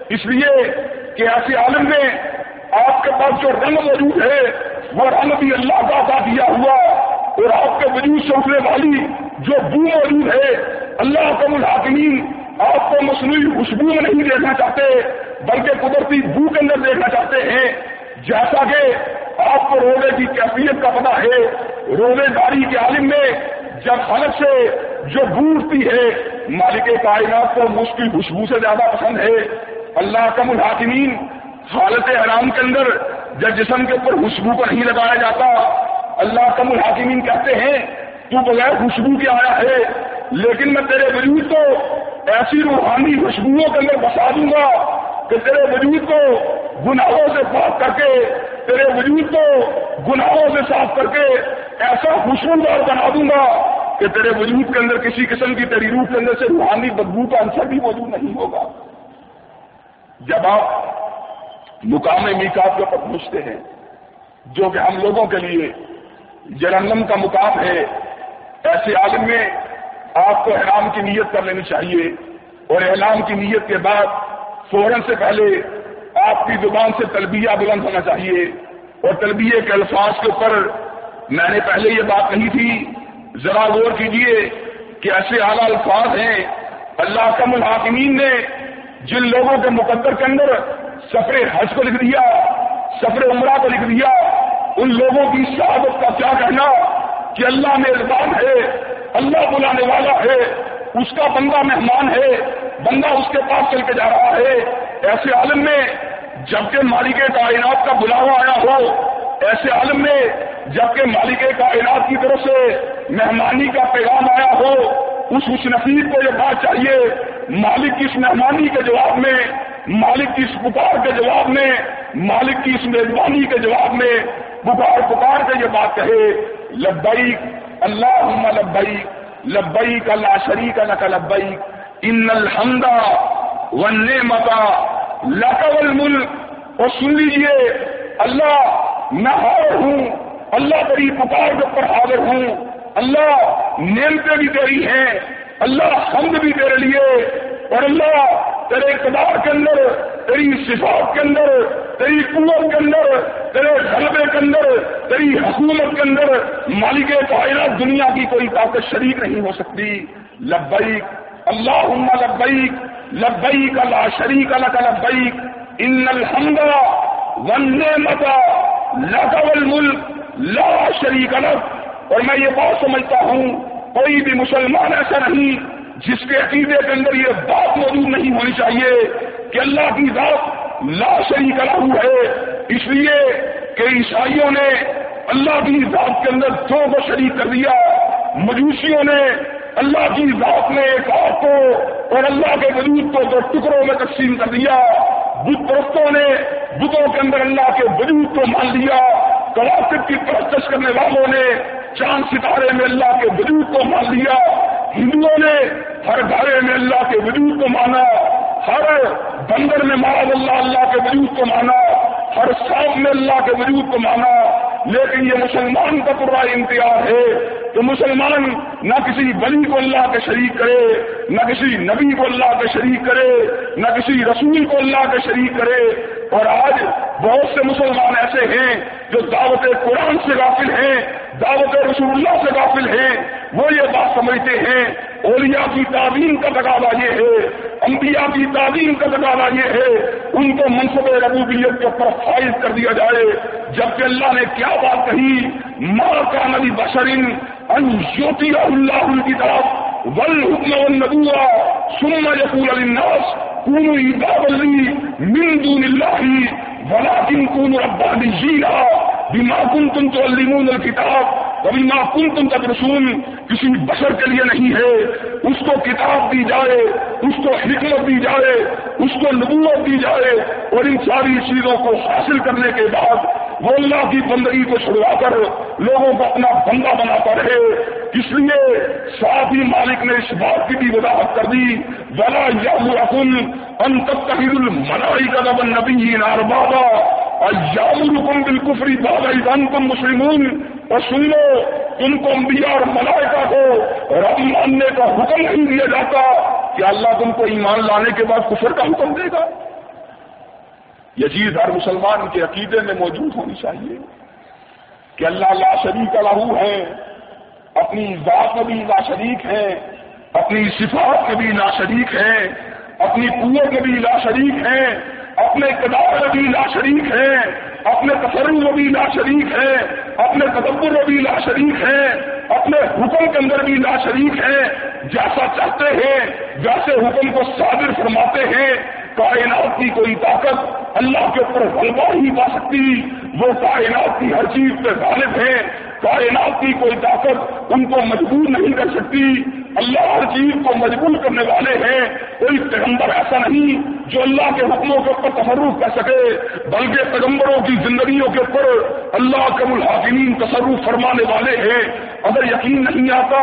اس لیے کہ ایسے عالم میں آپ کے پاس جو رنگ موجود ہے، وہ رنگ بھی اللہ کا عطا دیا ہوا، اور آپ کے وجود سے اٹھنے والی جو بو موجود ہے، اللہ کا الحاکمین آپ کو مصنوعی خوشبو میں نہیں دیکھنا چاہتے، بلکہ قدرتی بو کے اندر دیکھنا چاہتے ہیں۔ جیسا کہ آپ کو روزے کی کیفیت کا پتا ہے۔ روزے داری کے عالم میں جب حلق سے جو بو اٹھتی ہے، مالک کائنات کو مشکل خوشبو سے زیادہ پسند ہے۔ اللہ کم الحاکمین، حالت حرام کے اندر جب جسم کے اوپر خوشبو کو نہیں لگایا جاتا، اللہ کم الحاکمین کہتے ہیں، تو بغیر خوشبو کے آیا ہے۔ لیکن میں تیرے وجود کو ایسی روحانی خوشبوؤں کے اندر بسا دوں گا کہ تیرے وجود کو گناہوں سے پاک کر کے، تیرے وجود کو گناہوں سے صاف کر کے ایسا خوشبودار بنا دوں گا کہ تیرے وجود کے اندر کسی قسم کی تیری روح کے اندر سے روحانی بدبو کا انصر بھی موجود نہیں ہوگا۔ جب آپ مقام میکات کے اوپر پہنچتے ہیں، جو کہ ہم لوگوں کے لیے جرنم کا مقام ہے، ایسے عالم میں آپ کو احرام کی نیت کر لینی چاہیے اور احرام کی نیت کے بعد فوراً سے پہلے آپ کی زبان سے تلبیہ بلند ہونا چاہیے اور تلبیہ کے الفاظ کے اوپر میں نے پہلے یہ بات کہی تھی، ذرا غور کیجیے کہ ایسے اعلیٰ الفاظ ہیں، اللہ کم الحاکمین نے جن لوگوں کے مقدر کے اندر سفر حج کو لکھ دیا، سفر عمرہ کو لکھ دیا، ان لوگوں کی شہادت کا کیا کہنا؟ کہ اللہ میں الزام ہے، اللہ بلانے والا ہے، اس کا بندہ مہمان ہے بندہ اس کے پاس چل کے جا رہا ہے۔ ایسے عالم میں جبکہ مالک کائنات کا بلاوا آیا ہو، ایسے عالم میں جبکہ مالک کائنات کی طرف سے مہمانی کا پیغام آیا ہو، اس خوش نصیب کو یہ بات چاہیے۔ مالک کی اس مہمانی کے جواب میں، مالک کی اس پکار کے جواب میں، مالک کی اس میزبانی کے جواب میں پکار پکار کے یہ بات کہے لبئی اللہ لبئی لبئی کا لا شریک کا لبئی ان الحمدہ ون متا لقل ملک اور سن لیجیے اللہ میں حاضر ہوں، اللہ تری پکار کے اوپر حاضر ہوں، اللہ نیمتے بھی تیری ہیں، اللہ حمد بھی تیرے لیے، اور اللہ تیرے اقتدار کے اندر، تیری صفات کے اندر، تیری قوت کے اندر، تیرے غلبے کے اندر، تیری حکومت کے اندر مالک کائنات دنیا کی کوئی طاقت شریک نہیں ہو سکتی۔ لبیک اللہ لبیک لبیک اللہ شریک اللہ کا لبیک ان الحمد ون متا لقل ملک لا شریک الگ اور میں یہ بات سمجھتا ہوں، کوئی بھی مسلمان ایسا نہیں جس کے عقیدے کے اندر یہ بات موجود نہیں ہونی چاہیے کہ اللہ کی ذات لا شریک لاگو ہے۔ اس لیے کہ عیسائیوں نے اللہ کی ذات کے اندر دو کو شریک کر دیا، مجوسیوں نے اللہ کی ذات میں ایک آپ کو اور اللہ کے وجود کو دو ٹکڑوں میں تقسیم کر دیا، بت پرستوں نے بتوں کے اندر اللہ کے وجود کو مان لیا کلاسک کی پرستش کرنے والوں نے چاند ستارے میں اللہ کے وجود کو مان لیا، ہندوؤں نے ہر گھرے میں اللہ کے وجود کو مانا، ہر بندر میں معاذ اللہ اللہ کے وجود کو مانا، ہر سانپ میں اللہ کے وجود کو مانا، لیکن یہ مسلمان کا پورا امتیاز ہے۔ تو مسلمان نہ کسی بلی کو اللہ کے شریک کرے، نہ کسی نبی کو اللہ کے شریک کرے، نہ کسی رسول کو اللہ کے شریک کرے۔ اور آج بہت سے مسلمان ایسے ہیں جو دعوت قرآن سے غافل ہیں، دعوت رسول اللہ سے غافل ہیں۔ وہ یہ بات سمجھتے ہیں، اولیاء کی تعلیم کا تقاضا یہ ہے، انبیاء کی تعلیم کا تقاضا یہ ہے۔ ان کو منصب ربوبیت کے اوپر فائز کر دیا جائے۔ جبکہ اللہ نے کیا بات کہی؟ ماں کا نبی بشرین انجوتی اللہ الکتاب والحکم ول ثم یقول للناس کونو عباد لی من دون اللہ ولكن كونوا ربانيين بما كنتم تعلمون الكتاب. کبھی ماں تم تک رسول کسی بشر کے لیے نہیں ہے۔ اس کو کتاب دی جائے، اس کو حکمت دی جائے، اس کو نبوت دی جائے۔ اور ان ساری چیزوں کو حاصل کرنے کے بعد وہ اللہ کی بندگی کو چھڑوا کر لوگوں کو اپنا بندہ بناتا رہے۔ اس لیے ساتھ ہی مالک نے اس بات کی بھی وضاحت کر دی، بلا یا ان تک المنائی کا نبی نار بابا اور یام بالکفری بابا تم مسلمون اور سن لو کو انبیاء اور ملائکہ کو رب ماننے کا حکم نہیں دیا جاتا کہ اللہ تم کو ایمان لانے کے بعد کفر کا حکم دے گا۔ یہ چیز ہر مسلمان کے عقیدے میں موجود ہونی چاہیے کہ اللہ لا شریک لہو ہے، اپنی ذات میں بھی لا شریک ہے، اپنی صفات میں بھی لا شریک ہے، اپنی قوت میں بھی لا شریک ہے، اپنے اقتدار میں بھی لا شریک ہے۔ اپنے تصر میں بھی لا شریک ہے، اپنے تدبر میں بھی لا شریک ہے، اپنے حکم کے اندر بھی لا شریک ہے۔ جیسا چاہتے ہیں جیسے حکم کو صادر فرماتے ہیں۔ کائنات کی کوئی طاقت اللہ کے اوپر غلبہ ہی پا سکتی۔ وہ کائنات کی ہر چیز پہ غالب ہے۔ کائنات کی کوئی طاقت ان کو مجبور نہیں کر سکتی۔ اللہ ہر چیز کو مجبور کرنے والے ہیں، کوئی پیغمبر ایسا نہیں جو اللہ کے حکموں کے اوپر تصرف کر سکے، بلکہ پیغمبروں کی زندگیوں کے اوپر اللہ کم الحاکمین تصرف فرمانے والے ہیں۔ اگر یقین نہیں آتا،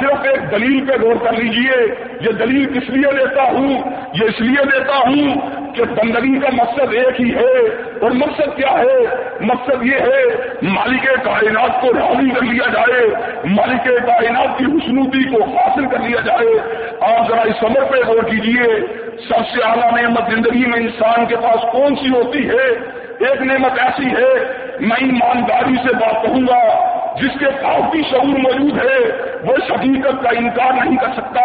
صرف ایک دلیل پہ غور کر لیجیے، یہ دلیل کس لیے دیتا ہوں؟ یہ اس لیے دیتا ہوں کہ بندگی کا مقصد ایک ہی ہے، اور مقصد کیا ہے؟ مقصد یہ ہے، مالک کائنات کو راضی کر لیا جائے، مالک کائنات کی حسنوتی کو حاصل کر لیا جائے۔ آپ ذرا اس عمر پہ غور کیجیے سب سے اعلیٰ نعمت زندگی میں انسان کے پاس کون سی ہوتی ہے؟ ایک نعمت ایسی ہے، میں ایمانداری سے بات کہوں گا جس کے پاس بھی شعور موجود ہے، وہ حقیقت کا انکار نہیں کر سکتا۔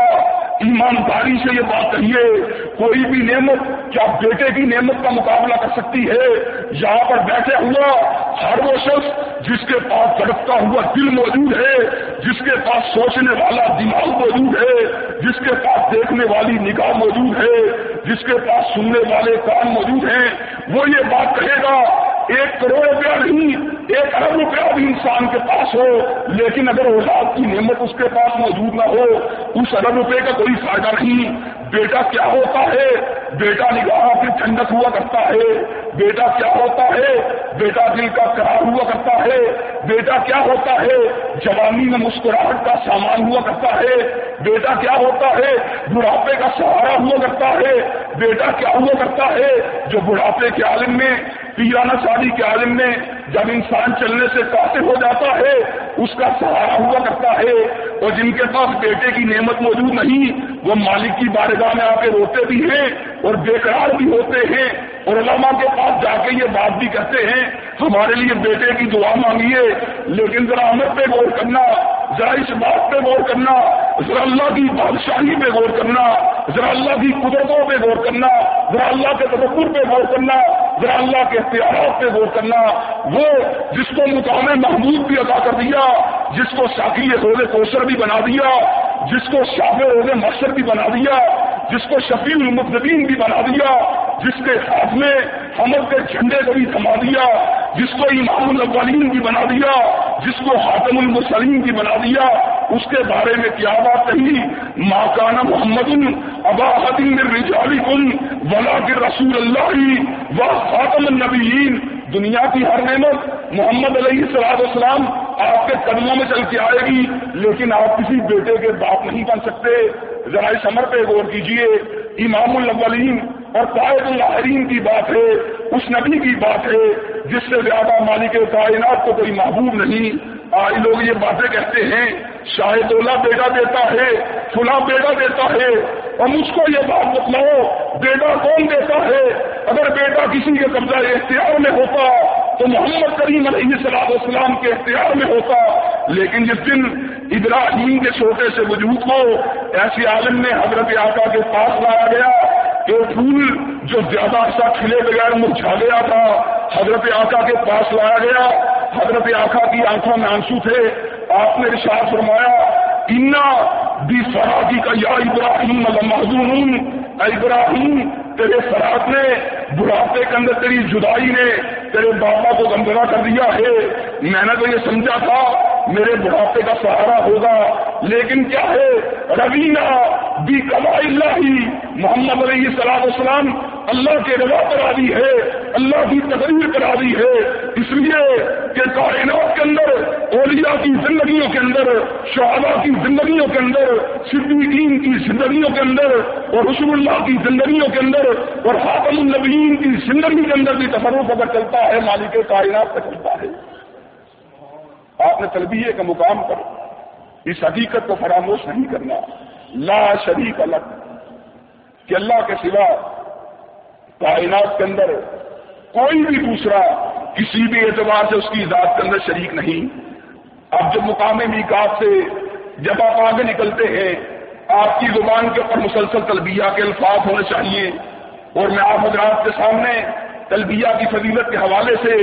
ایمانداری سے یہ بات کہیے، کوئی بھی نعمت کیا بیٹے کی نعمت کا مقابلہ کر سکتی ہے۔ یہاں پر بیٹھے ہوا ہر وہ شخص جس کے پاس تڑپتا ہوا دل موجود ہے، جس کے پاس سوچنے والا دماغ موجود ہے، جس کے پاس دیکھنے والی نگاہ موجود ہے، جس کے پاس سننے والے کان موجود ہیں، وہ یہ بات کہے گا ایک کروڑ روپیہ نہیں ایک ارب روپیہ بھی انسان کے پاس ہو، لیکن اگر اولاد کی نعمت اس کے پاس موجود نہ ہو، اس ارب روپے کا کوئی فائدہ نہیں۔ بیٹا کیا ہوتا ہے؟ بیٹا نگاہ کی ٹھنڈک ہوا کرتا ہے۔ بیٹا کیا ہوتا ہے؟ بیٹا دل کا قرار ہوا کرتا ہے۔ بیٹا کیا ہوتا ہے؟ جوانی میں مسکراہٹ کا سامان ہوا کرتا ہے۔ بیٹا کیا ہوتا ہے؟ بڑھاپے کا سہارا ہوا کرتا ہے۔ بیٹا کیا ہوا کرتا ہے؟ جو بڑھاپے کے عالم میں، پیرانہ شادی کے عالم میں جب انسان چلنے سے قاصر ہو جاتا ہے، اس کا سہارا ہوا کرتا ہے۔ اور جن کے پاس بیٹے کی نعمت موجود نہیں، وہ مالک کی بارگاہ میں آ کے روتے بھی ہیں اور بےقرار بھی ہوتے ہیں۔ اور علماء کے پاس جا کے یہ بات بھی کہتے ہیں، ہمارے لیے بیٹے کی دعا مانگیے، لیکن ذرا عمر پہ غور کرنا، ذرا اس بات پہ غور کرنا، ذرا اللہ کی بادشاہی پہ غور کرنا، ذرا اللہ کی قدرتوں پہ غور کرنا، ذرا اللہ کے تبکر پہ غور کرنا۔ ذرا اللہ کے اختیارات پہ غور کرنا، وہ جس کو مقام محمود بھی ادا کر دیا، جس کو شاکی روز کوشر بھی بنا دیا، جس کو شاف روز مقصد بھی بنا دیا جس کو شفیع المقدین بھی بنا دیا، جس کے ہاتھ میں حمل کے جھنڈے کو بھی تھما دیا، جس کو امام الاولین بھی بنا دیا، جس کو حاتم المسلیم بھی بنا دیا، اس کے بارے میں کیا بات کہی؟ ماکانہ محمد ابا رجالی کن ولا کے رسول اللہ و خاتم النبیین دنیا کی ہر نعمت محمد علیہ صلاح السلام آپ کے قدموں میں چل کے آئے گی، لیکن آپ کسی بیٹے کے باپ نہیں بن سکتے۔ ذرائع اس پہ غور کیجیے۔ امام الاولین اور قائد الحرین کی بات ہے، اس نبی کی بات ہے، جس سے زیادہ مالک کائنات کو کوئی محبوب نہیں۔ آج لوگ یہ باتیں کہتے ہیں شاہد اللہ بیٹا دیتا ہے، فلاں بیٹا دیتا ہے۔ اور مجھ کو یہ بات بتلاؤ، بیٹا کون دیتا ہے؟ اگر بیٹا کسی کے قبضہ اختیار میں ہوتا، تو محمد کریم علیہ صلاح السلام کے اختیار میں ہوتا۔ لیکن جس دن ابراہیم کے چھوٹے سے وجود کو ایسی عالم میں حضرت آقا کے پاس لایا گیا۔ کہ پھول جو زیادہ عرصہ کھلے بغیر مرجھا گیا تھا، حضرت آقا کے پاس لایا گیا۔ حضرت آقا کی آنکھوں میں آنسو تھے۔ آپ نے رشاد فرمایا، انا بھی فراغی کا یا ابراہیم محضون ابراہیم، تیرے فراق نے، بڑھاپے کے اندر تیری جدائی نے تیرے بابا کو گمگنا کر دیا ہے۔ میں نے تو یہ سمجھا تھا میرے بڑھاپے کا سہارا ہوگا۔ لیکن کیا ہے؟ روینہ بھی کما اللہ محمد علیہ صلاح السلام اللہ کے روا کرا دی ہے، اللہ کی تقریر کرا دی ہے۔ اس لیے کہ کائنات کے اندر، اولیاء کی زندگیوں کے اندر شہدا کی زندگیوں کے اندر، صدیقین کی زندگیوں کے اندر، اور رسول اللہ کی زندگیوں کے اندر، اور حاکم النبیین کی زندگی کے اندر بھی تصرف اگر چلتا ہے، مالک کائنات کا چلتا ہے۔ آپ نے تلبیے کا مقام پر اس حقیقت کو فراموش نہیں کرنا۔ لا شریک الگ کہ اللہ کے سوا کائنات کے اندر کوئی بھی دوسرا کسی بھی اعتبار سے اس کی ذات کے اندر شریک نہیں۔ اب جب مقام میکات سے جب آپ آگے نکلتے ہیں، آپ کی زبان کے اوپر مسلسل تلبیہ کے الفاظ ہونے چاہیے۔ اور میں آپ حضرات کے سامنے تلبیہ کی فضیلت کے حوالے سے،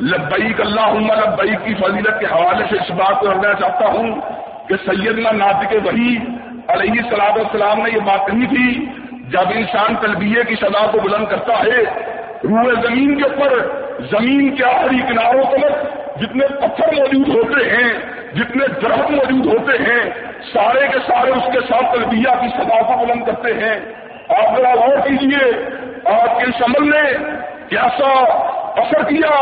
لبیک اللہ لبیک کی فضیلت کے حوالے سے اس بات کو رکھنا چاہتا ہوں کہ سیدنا ناطق وحی علیہ صلاح السلام نے یہ بات کہی تھی، جب انسان تلبیہ کی سزا کو بلند کرتا ہے روح زمین کے اوپر، زمین کے آخری کناروں تک جتنے پتھر موجود ہوتے ہیں، جتنے درخت موجود ہوتے ہیں، سارے کے سارے اس کے ساتھ تلبیہ کی سزا کو بلند کرتے ہیں۔ آپ ذرا غور کیجیے آپ کے اس عمل نے کیسا اثر کیا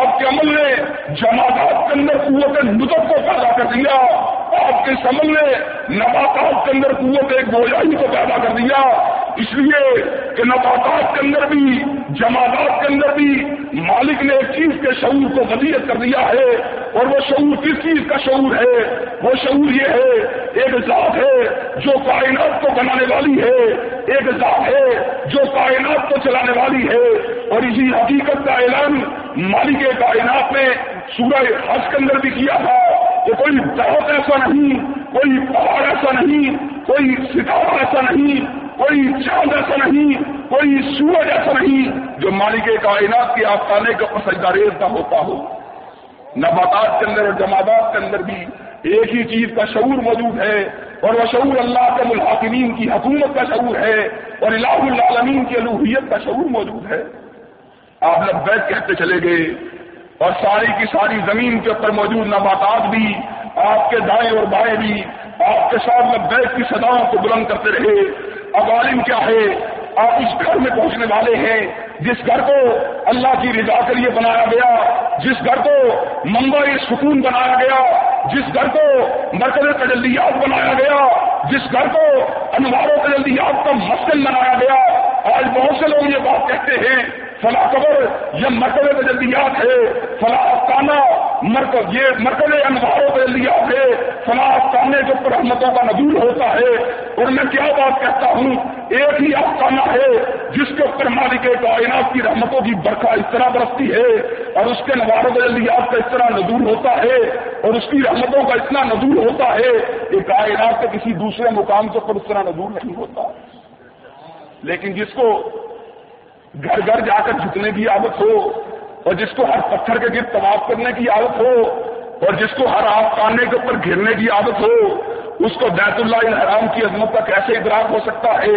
آپ کے عمل نے جماعتات کے اندر قوت نظر کو پیدا کر دیا، آپ کے اس عمل نے نباتات کے اندر قوت ایک بوجھائی کو پیدا کر دیا۔ اس لیے کہ نباتات کے اندر بھی جماعت کے اندر بھی مالک نے ایک چیز کے شعور کو وضیت کر دیا ہے، اور وہ شعور کس چیز کا شعور ہے؟ وہ شعور یہ ہے، ایک ذات ہے جو کائنات کو بنانے والی ہے، ایک ذات ہے جو کائنات کو چلانے والی ہے، اور اسی حقیقت کا اعلان مالک کائنات نے سورہ حج کے اندر بھی کیا تھا کہ کوئی بہت ایسا نہیں، کوئی پہاڑ ایسا نہیں، کوئی ستارہ ایسا نہیں کوئی چاند ایسا نہیں، کوئی سورج ایسا نہیں جو مالک کائنات کے آستانے کا سجداریز کا ہوتا ہو۔ نباتات کے اندر اور جماعت کے اندر بھی ایک ہی چیز کا شعور موجود ہے اور وہ شعور اللہ کے ملحاکمین کی حکومت کا شعور ہے اور الہ العالمین کی الوحیت کا شعور موجود ہے۔ آپ لبیک کہتے چلے گئے اور ساری کی ساری زمین کے اوپر موجود نباتات بھی، آپ کے دائیں اور بائیں بھی، آپ کے ساتھ لبیک کی سداؤں کو بلند کرتے رہے۔ اب عالم کیا ہے؟ آپ اس گھر میں پہنچنے والے ہیں، جس گھر کو اللہ کی رضا کے لیے بنایا گیا، جس گھر کو ممبئی سکون بنایا گیا، جس گھر کو مرکز تجلیات بنایا گیا، جس گھر کو انواروں تجلیات کا مسکن بنایا گیا آج بہت سے لوگ یہ بات کہتے ہیں، فلاں قبر، یہ مرکز تجلیات ہے، فلاں افسانہ مرکز، یہ مرکز انواروں تجلیات ہے، فلاں افسانے کے اوپر رحمتوں کا نظور ہوتا ہے، اور میں کیا بات کہتا ہوں، ایک ہی افسانہ ہے، جس کے اوپر مالک کائنات کی رحمتوں کی برکھا اس طرح برستی ہے، اور اس کے نواروں تجلیات کا اس طرح نظور ہوتا ہے، اور اس کی رحمتوں کا اتنا نظور ہوتا ہے کہ کائنات کے کسی دوسرے مقام کے اوپر اس طرح نظور نہیں ہوتا۔ لیکن جس کو گھر گھر جا کر جھکنے کی عادت ہو اور جس کو ہر پتھر کے گرد طواف کرنے کی عادت ہو اور جس کو ہر آپ کے اوپر گھرنے کی عادت ہو، اس کو بیت اللہ الحرام کی عظمت کا کیسے ادراک ہو سکتا ہے۔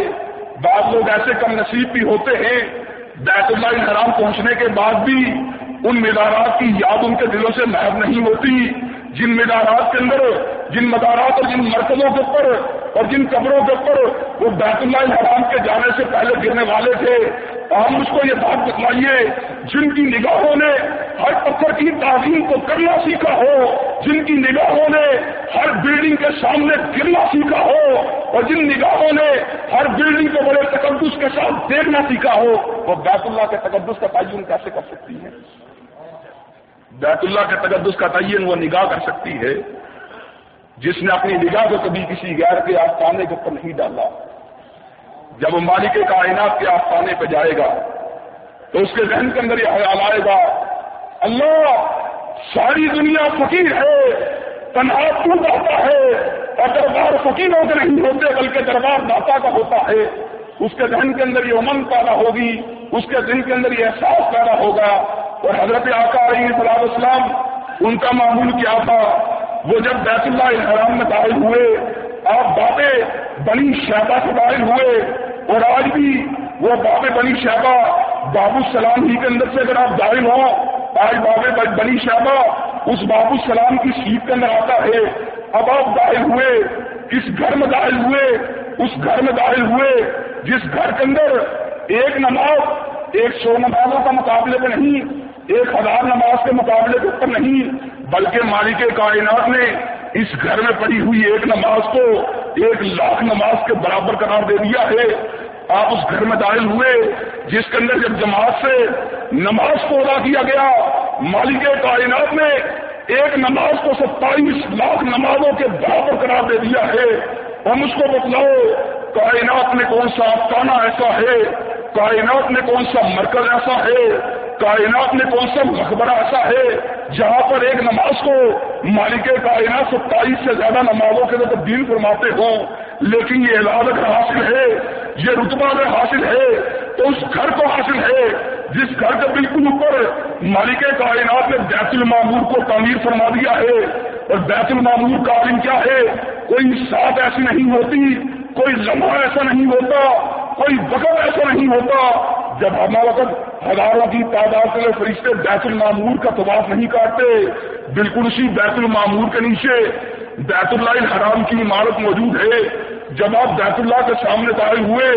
بعض لوگ ایسے کم نصیب بھی ہوتے ہیں۔ بیت اللہ الحرام پہنچنے کے بعد بھی ان مدارات کی یاد ان کے دلوں سے محب نہیں ہوتی۔ جن مدارات کے اندر، جن مدارات اور جن مرکزوں کے اوپر اور جن قبروں کے اوپر وہ بیت اللہ الحرام کے جانے سے پہلے گرنے والے تھے ہم اس کو یہ بات بتلائیے، جن کی نگاہوں نے ہر پتھر کی تعظیم کو کرنا سیکھا ہو، جن کی نگاہوں نے ہر بلڈنگ کے سامنے گرنا سیکھا ہو، اور جن نگاہوں نے ہر بلڈنگ کو بڑے تقدس کے ساتھ دیکھنا سیکھا ہو، وہ بیت اللہ کے تقدس کا تعین کیسے کر سکتی ہے بیت اللہ کے تقدس کا تعین وہ نگاہ کر سکتی ہے جس نے اپنی نگاہ کو کبھی کسی غیر کے آستانے کے اوپر نہیں ڈالا، جب وہ مالک کائنات کے آستانے پہ جائے گا، تو اس کے ذہن کے اندر یہ خیال آئے گا، اللہ، ساری دنیا فقیر ہے، تنہا تو داتا ہے؟ اور دربار فقیروں کے نہیں ہوتے، بلکہ دربار داتا کا ہوتا ہے۔ اس کے ذہن کے اندر یہ امن پیدا ہوگی، اس کے ذہن کے اندر یہ احساس پیدا ہوگا۔ اور حضرت آقا علیہ صلاح اسلام ان کا معمول کیا تھا؟ وہ جب بیت اللہ الحرام میں داخل ہوئے، آپ بابے بنی شہبہ سے داخل ہوئے، اور آج بھی وہ بابے بنی شہبہ بابو السلام ہی کے اندر سے اگر آپ داخل ہوں، آج بابے بنی شہبہ اس بابو السلام کی سیٹ کے اندر آتا ہے۔ اب آپ داخل ہوئے کس گھر میں داخل ہوئے، اس گھر میں داخل ہوئے، جس گھر کے اندر ایک نماز، ایک سو نمازوں کا مقابلے پہ نہیں، ایک ہزار نماز کے مقابلے کے اوپر نہیں بلکہ مالک کائنات نے اس گھر میں پڑی ہوئی ایک نماز کو ایک لاکھ نماز کے برابر قرار دے دیا ہے۔ آپ اس گھر میں داخل ہوئے، جس کے اندر جب جماعت سے نماز کو ادا کیا گیا، مالک کائنات نے ایک نماز کو ستائیس لاکھ نمازوں کے برابر قرار دے دیا ہے۔ ہم اس کو بتلاؤ، کائنات میں کون سا افسانہ ایسا ہے کائنات میں کون سا مرکز ایسا ہے؟ کائنات میں کون سا مقبرہ ایسا ہے جہاں پر ایک نماز کو مالک کائنات ستائیس سے زیادہ نمازوں کے اندر تبدیل فرماتے ہوں، لیکن یہ علاج اگر حاصل ہے، یہ رتبہ اگر حاصل ہے، تو اس گھر کو حاصل ہے، جس گھر کے بالکل اوپر مالک کائنات نے بیت المامور کو تعمیر فرما دیا ہے۔ اور بیت المامور کا عالم کیا ہے؟ کوئی ساتھ ایسی نہیں ہوتی کوئی لمحہ ایسا نہیں ہوتا، کوئی وقت ایسا نہیں ہوتا جب ہمارا وقت ہزاروں کی تعداد سے فرشتے بیت المامور کا طواف نہیں کاٹتے بالکل اسی بیت المامور کے نیچے بیت اللہ الحرام کی عمارت موجود ہے۔ جب آپ بیت اللہ کے سامنے دائر ہوئے،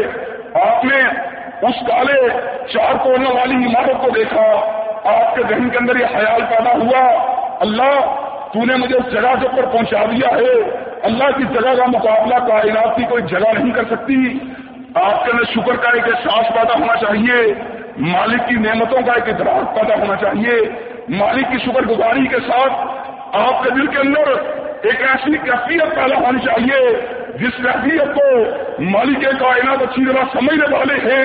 آپ نے اس کالے چار کونے والی عمارت کو دیکھا۔ آپ کے ذہن کے اندر یہ خیال پیدا ہوا، اللہ، تو نے مجھے اس جگہ کے اوپر پہنچا دیا ہے۔ اللہ کی جگہ کا مقابلہ کائنات کی کوئی جگہ نہیں کر سکتی۔ آپ کے اندر شکر کا ایک احساس پیدا ہونا چاہیے۔ مالک کی نعمتوں کا ایک ادراک پیدا ہونا چاہیے۔ مالک کی شکر گزاری کے ساتھ آپ کے دل کے اندر ایک ایسی کیفیت پیدا ہونی چاہیے جس کیفیت کو مالک کائنات اچھی طرح سمجھنے والے ہیں۔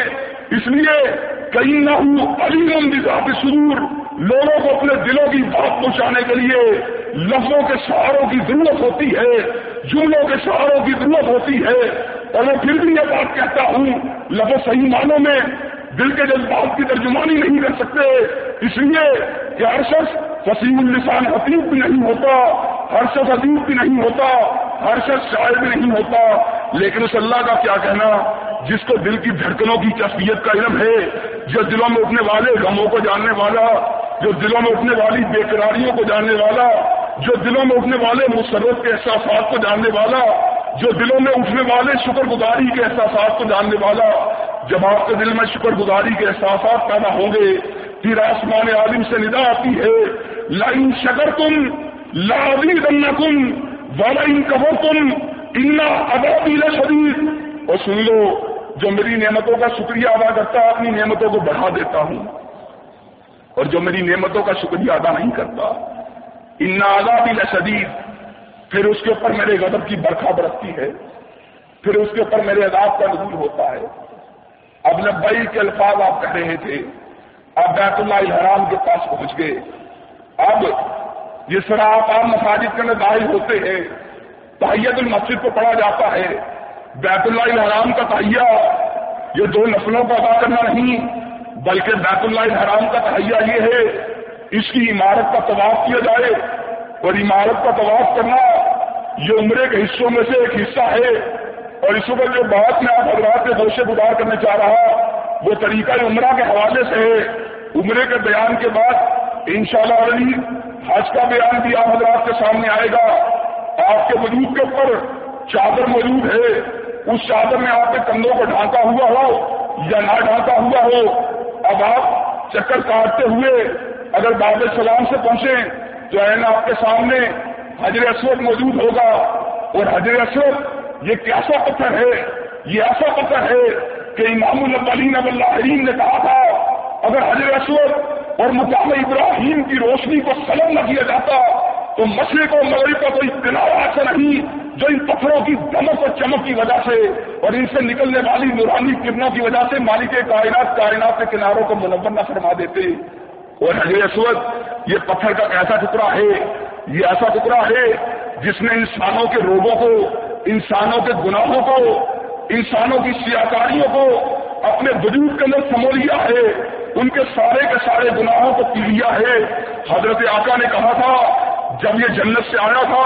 اس لیے کئی نہ ہوں علی مندر سرور لوگوں کو اپنے دلوں کی بات پہنچانے کے لیے لفظوں کے سہاروں کی ضرورت ہوتی ہے۔ جملوں کے سہاروں کی ضرورت ہوتی ہے اور میں پھر بھی یہ بات کہتا ہوں، لفظ صحیح معنوں میں دل کے جذبات کی ترجمانی نہیں کر سکتے۔ اس لیے کہ ہر شخص وسیم السان حتیب بھی نہیں ہوتا، ہر شخص ادیب بھی نہیں ہوتا، ہر شخص شاعر بھی نہیں ہوتا۔ لیکن اس اللہ کا کیا کہنا، جس کو دل کی دھڑکنوں کی کیفیت کا علم ہے، جو دلوں میں اٹھنے والے، غموں کو جاننے والا، جو دلوں میں اٹھنے والی بے قراریوں کو جاننے والا جو دلوں میں اٹھنے والے مسرت کے احساسات کو جاننے والا، جو دلوں میں اٹھنے والے شکر گزاری کے احساسات کو جاننے والا، جب آپ کے دل میں شکر گزاری کے احساسات پیدا ہوں گے پھر آسمان عالم سے ندا آتی ہے لائن شکر تم لاوی دن کم والا کبر تم اتنا ابابی شدید اور سن لو، جو میری نعمتوں کا شکریہ ادا کرتا ہے اپنی نعمتوں کو بڑھا دیتا ہوں۔ اور جو میری نعمتوں کا شکریہ ادا نہیں کرتا ان آزادی شدید پھر اس کے اوپر میرے غضب کی برکھا برستی ہے، پھر اس کے اوپر میرے عذاب کا نزول ہوتا ہے۔ اب لبئی کے الفاظ آپ کہہ رہے تھے، اب بیت اللہ الحرام کے پاس پہنچ گئے۔ اب جس طرح آپ عام مساجد کے اندر داخل ہوتے ہیں، تحیت المسجد کو پڑھا جاتا ہے۔ بیت اللہ الحرام کا تہیا یہ دو نسلوں کا ادا کرنا نہیں، بلکہ بیت اللہ الحرام کا تہیا یہ ہے اس کی عمارت کا طواف کیا جائے اور عمارت کا طواف کرنا یہ عمرے کے حصوں میں سے ایک حصہ ہے اور اس وقت جو بات میں آپ حضرات کے گوشے گزار کرنے چاہ رہا وہ طریقہ عمرہ کے حوالے سے ہے۔ عمرے کے بیان کے بعد انشاءاللہ علی حج کا بیان بھی آپ حضرات کے سامنے آئے گا۔ آپ کے وجود کے اوپر چادر موجود ہے۔ اس چادر میں آپ کے کندھوں کو ڈھانکا ہوا ہو یا نہ ڈھانکا ہوا ہو، اب آپ چکر کاٹتے ہوئے اگر باب سلام سے پہنچے جو ہے نا آپ کے سامنے حضر اسود موجود ہوگا اور حضر اسود یہ کیسا پتھر ہے؟ یہ ایسا پتھر ہے کہ امام البلین اب اللہ نے کہا تھا، اگر حضر اسود اور مقام ابراہیم کی روشنی کو سلم نہ کیا جاتا، تو مشرق و مغرب کا کوئی کنارا ایسا نہیں جو ان پتھروں کی دمک اور چمک کی وجہ سے اور ان سے نکلنے والی نورانی کرنوں کی وجہ سے مالک کائنات کائنات کے کناروں کو منور نہ فرما دیتے۔ اور حضر اسود، یہ پتھر کا ایسا ٹکڑا ہے، یہ ایسا ٹکڑا ہے جس نے انسانوں کے روگوں کو، انسانوں کے گناہوں کو، انسانوں کی سیاکاریوں کو اپنے وجود کے اندر سمو لیا ہے، ان کے سارے کے سارے گناہوں کو پی لیا ہے۔ حضرت آقا نے کہا تھا، جب یہ جنت سے آیا تھا،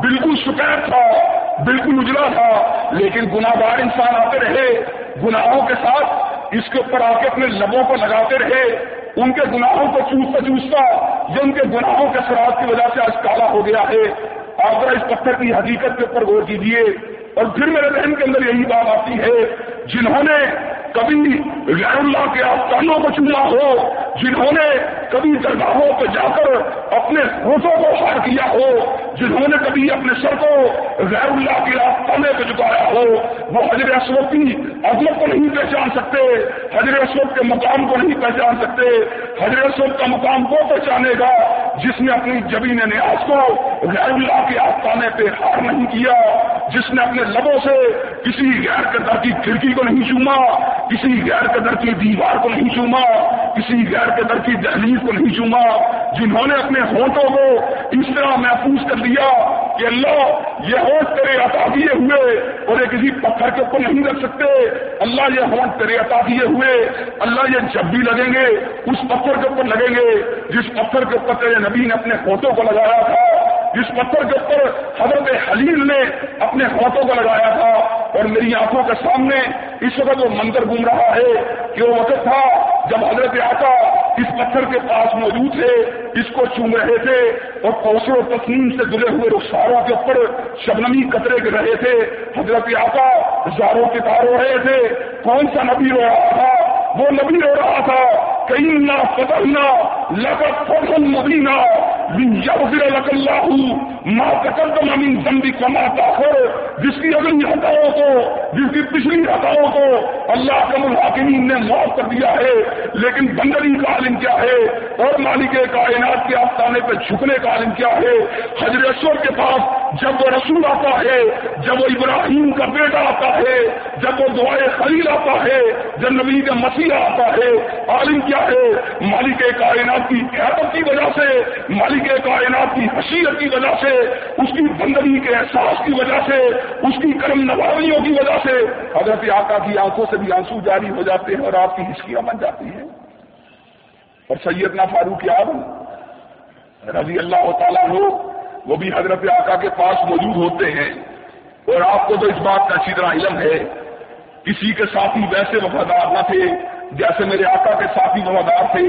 بالکل شکایت تھا، بالکل اجلا تھا، لیکن گناگار انسان آتے رہے، گناہوں کے ساتھ اس کے اوپر آ کے اپنے لبوں کو لگاتے رہے۔ ان کے گناہوں کو چوستا چوستا جو ان کے گناہوں کے شراب کی وجہ سے آج کالا ہو گیا ہے۔ آپ ذرا اس پتھر کی حقیقت کے اوپر غور کیجیے اور پھر میرے ذہن کے اندر یہی بات آتی ہے، جنہوں نے کبھی غیر اللہ کے آستانوں کو چنا ہو، جنہوں نے کبھی درگاہوں پہ جا کر اپنے ہوٹوں کو ہار کیا ہو، جنہوں نے کبھی اپنے سر کو غیر اللہ کے آستانے پہ جھکایا ہو، وہ حضر اسود کی عظمت کو نہیں پہچان سکتے حضر اسود کے مقام کو نہیں پہچان سکتے حضر اسود کا مقام وہ پہچانے گا جس نے اپنی جبین نیاز کو غیر اللہ کے آستانے پہ ہار نہیں کیا، جس نے اپنے لبوں سے کسی غیر قدر کی کھڑکی کو نہیں چوما، کسی غیر قدر کی دیوار کو نہیں چوما، کسی غیر قدر کی دہلیز کو نہیں چوما، جنہوں نے اپنے ہونٹوں کو اس طرح محفوظ کر لیا کہ اللہ یہ ہونٹ تیرے عطا دیے ہوئے اور یہ کسی پتھر کے اوپر نہیں رکھ سکتے۔ اللہ یہ ہونٹ تیرے عطا دیے ہوئے۔ اللہ یہ جب بھی لگیں گے، اس پتھر کے اوپر لگیں گے۔ جس پتھر کے اوپر تیرے نبی نے اپنے ہونٹوں کو لگایا تھا، جس پتھر کے اوپر حضرت حلیل نے اپنے ہاتھوں کو لگایا تھا۔ اور میری آنکھوں کے سامنے اس وقت وہ منظر گھوم رہا ہے کہ وہ وقت تھا جب حضرت آقا اس پتھر کے پاس موجود تھے، اس کو چوم رہے تھے اور کوسر و تسلیم سے دلے ہوئے رخساروں کے اوپر شبنمی قطرے گر رہے تھے۔ حضرت آقا زاروں کے تار ہو رہے تھے۔ کون سا نبی ہو رہا تھا؟ وہ نبی ہو رہا تھا۔ کئی نہ فتحنا لگت فضل مدینہ لک اللہ ماں تقدم امین زمبی کما تاخر جس کی اگلی ہتاؤں کو جس کی پچھلی ہتاؤں کو اللہ کم الحاکمین نے معاف کر دیا ہے، لیکن بندری کا عالم کیا ہے، اور مالک کائنات کے آستانے پہ جھکنے کا عالم کیا ہے۔ حضرت کے پاس جب وہ رسول آتا ہے، جب وہ ابراہیم کا بیٹا آتا ہے، جب وہ دعائے خلیل آتا ہے، جب نبی کا مسیح آتا ہے، عالم کیا ہے، مالک کائنات کی حیرت کی وجہ سے، مالک کائنات کی حشیت کی وجہ سے، اس کی بندگی کے احساس کی وجہ سے، اس کی کرم نواریوں کی وجہ سے، حضرت آقا کی آنکھوں سے بھی آنسو جاری ہو جاتے ہیں اور آپ کی ہچکیاں بن جاتی ہیں۔ اور سیدنا فاروق اعظم رضی اللہ تعالیٰ ہو وہ بھی حضرت آقا کے پاس موجود ہوتے ہیں۔ اور آپ کو تو اس بات کا اچھی طرح علم ہے، کسی کے ساتھی ویسے وفادار نہ تھے جیسے میرے آقا کے ساتھی وفادار تھے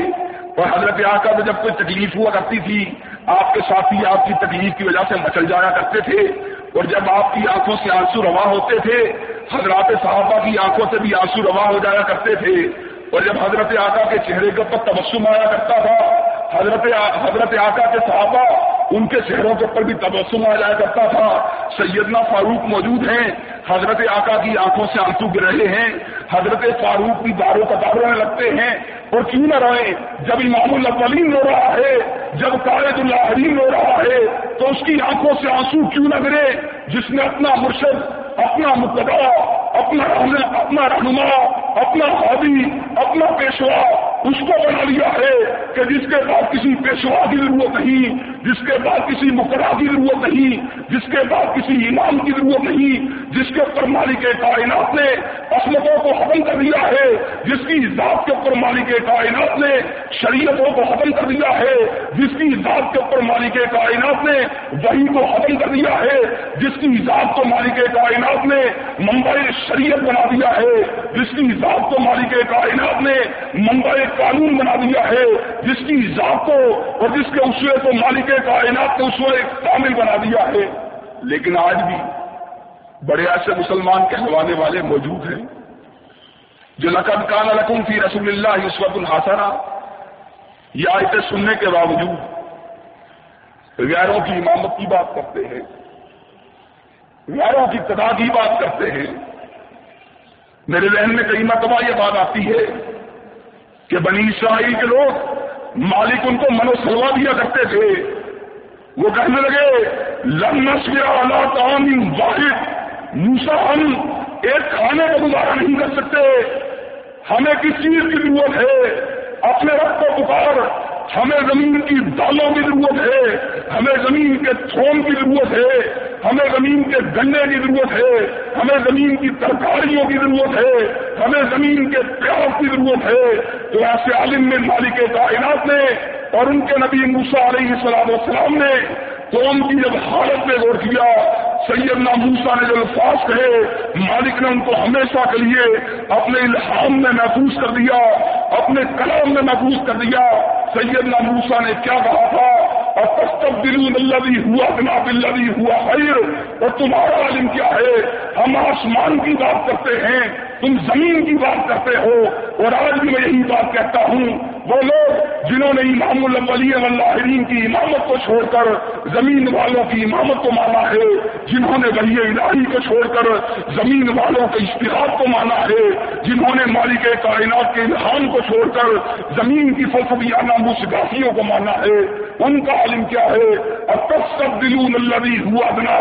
اور حضرت آقا میں جب کوئی تکلیف ہوا کرتی تھی، آپ کے ساتھی آپ کی تکلیف کی وجہ سے مچل جایا کرتے تھے اور جب آپ کی آنکھوں سے آنسو روا ہوتے تھے، حضرات صحابہ کی آنکھوں سے بھی آنسو روا ہو جایا کرتے تھے۔ اور جب حضرت آقا کے چہرے کے اوپر تبسم آیا کرتا تھا، حضرت حضرت آقا کے صحابہ ان کے چہروں کے اوپر بھی تبسم آ جایا کرتا تھا۔ سیدنا فاروق موجود ہیں۔ حضرت آقا کی آنکھوں سے آنسو گر رہے ہیں۔ حضرت فاروق کی داروں کا دارونے لگتے ہیں۔ اور کیوں نہ رہے جب امام الاولین رو رہا ہے، جب قائد اللہ رو رہا ہے، تو اس کی آنکھوں سے آنسو کیوں نہ گرے؟ جس نے اپنا مرشد، اپنا مقدہ اپنا اپنا رہنما، اپنا حابی اپنا پیشوا، اس کو بنا لیا ہے کہ جس کے بعد کسی پیشوا کی ضرورت نہیں، جس کے بعد کسی مقرر کی ضرورت نہیں، جس کے بعد کسی امام کی ضرورت نہیں، جس کے اوپر مالک کائنات نے عصمتوں کو ختم کر دیا ہے، جس کی ذات کے اوپر مالک کائنات نے شریعتوں کو ختم کر دیا ہے، جس کی ذات کے اوپر مالک کائنات نے وہی کو ختم کر دیا ہے، جس کی ذات کو مالک کائنات نے ممبئی شریعت بنا دیا ہے، جس کی ذات کو مالک کائنات نے ممبئی قانون بنا دیا ہے، جس کی ذات کو اور جس کے اسوے کو مالک کائنات کے اسوے کامل بنا دیا ہے۔ لیکن آج بھی بڑے ایسے مسلمان کہلوانے والے موجود ہیں۔ جو لقد کان رقم تھی رسول اللہ اس وقت الحاصرہ یہ آیتیں سننے کے باوجود غیروں کی امامت کی بات کرتے ہیں۔ غیروں کی تدا کی بات کرتے ہیں۔ میرے ذہن میں کئی مرتبہ یہ بات آتی ہے کہ بنی اسرائیل کے لوگ مالک ان کو منو سلوا دیا کرتے تھے۔ وہ کہنے لگے لمس اللہ واحد۔ موسا ہم ایک کھانے کا گزارا نہیں کر سکتے۔ ہمیں کس چیز کی ضرورت ہے؟ اپنے رب کو پکار۔ ہمیں زمین کی دالوں کی ضرورت ہے۔ ہمیں زمین کے تھوم کی ضرورت ہے۔ ہمیں زمین کے گنے کی ضرورت ہے، ہمیں زمین کی ترکاریوں کی ضرورت ہے، ہمیں زمین کے پیاز کی ضرورت ہے۔ تو ایسے عالم میں مالک کائنات نے اور ان کے نبی موسا علیہ السلام السلام نے قوم کی جب حالت میں غور کیا، سیدنا موسا نے جو الفاظ کہے، مالک نے ان کو ہمیشہ کے لیے اپنے الحام میں محفوظ کر دیا، اپنے کلام میں محفوظ کر دیا۔ سیدنا موسا نے کیا کہا تھا؟ اور تب اللہ بھی ہوا بنا بلّہ بھی ہوا خیر اور تمہارا علم کیا ہے؟ ہم آسمان کی بات کرتے ہیں، تم زمین کی بات کرتے ہو۔ اور آج بھی میں یہی بات کہتا ہوں وہ لوگ جنہوں نے امام اللہ کی امامت کو چھوڑ کر زمین والوں کی امامت کو مانا ہے، جنہوں نے ولی الہی کو چھوڑ کر زمین والوں کے اشتہار کو مانا ہے، جنہوں نے مالک کائنات کے انحان کو چھوڑ کر زمین کی فلسفیانہ مسگافیوں کو مانا ہے۔ ان کا علم کیا ہے؟ اب تک سب دلون اللہ ہوا بنا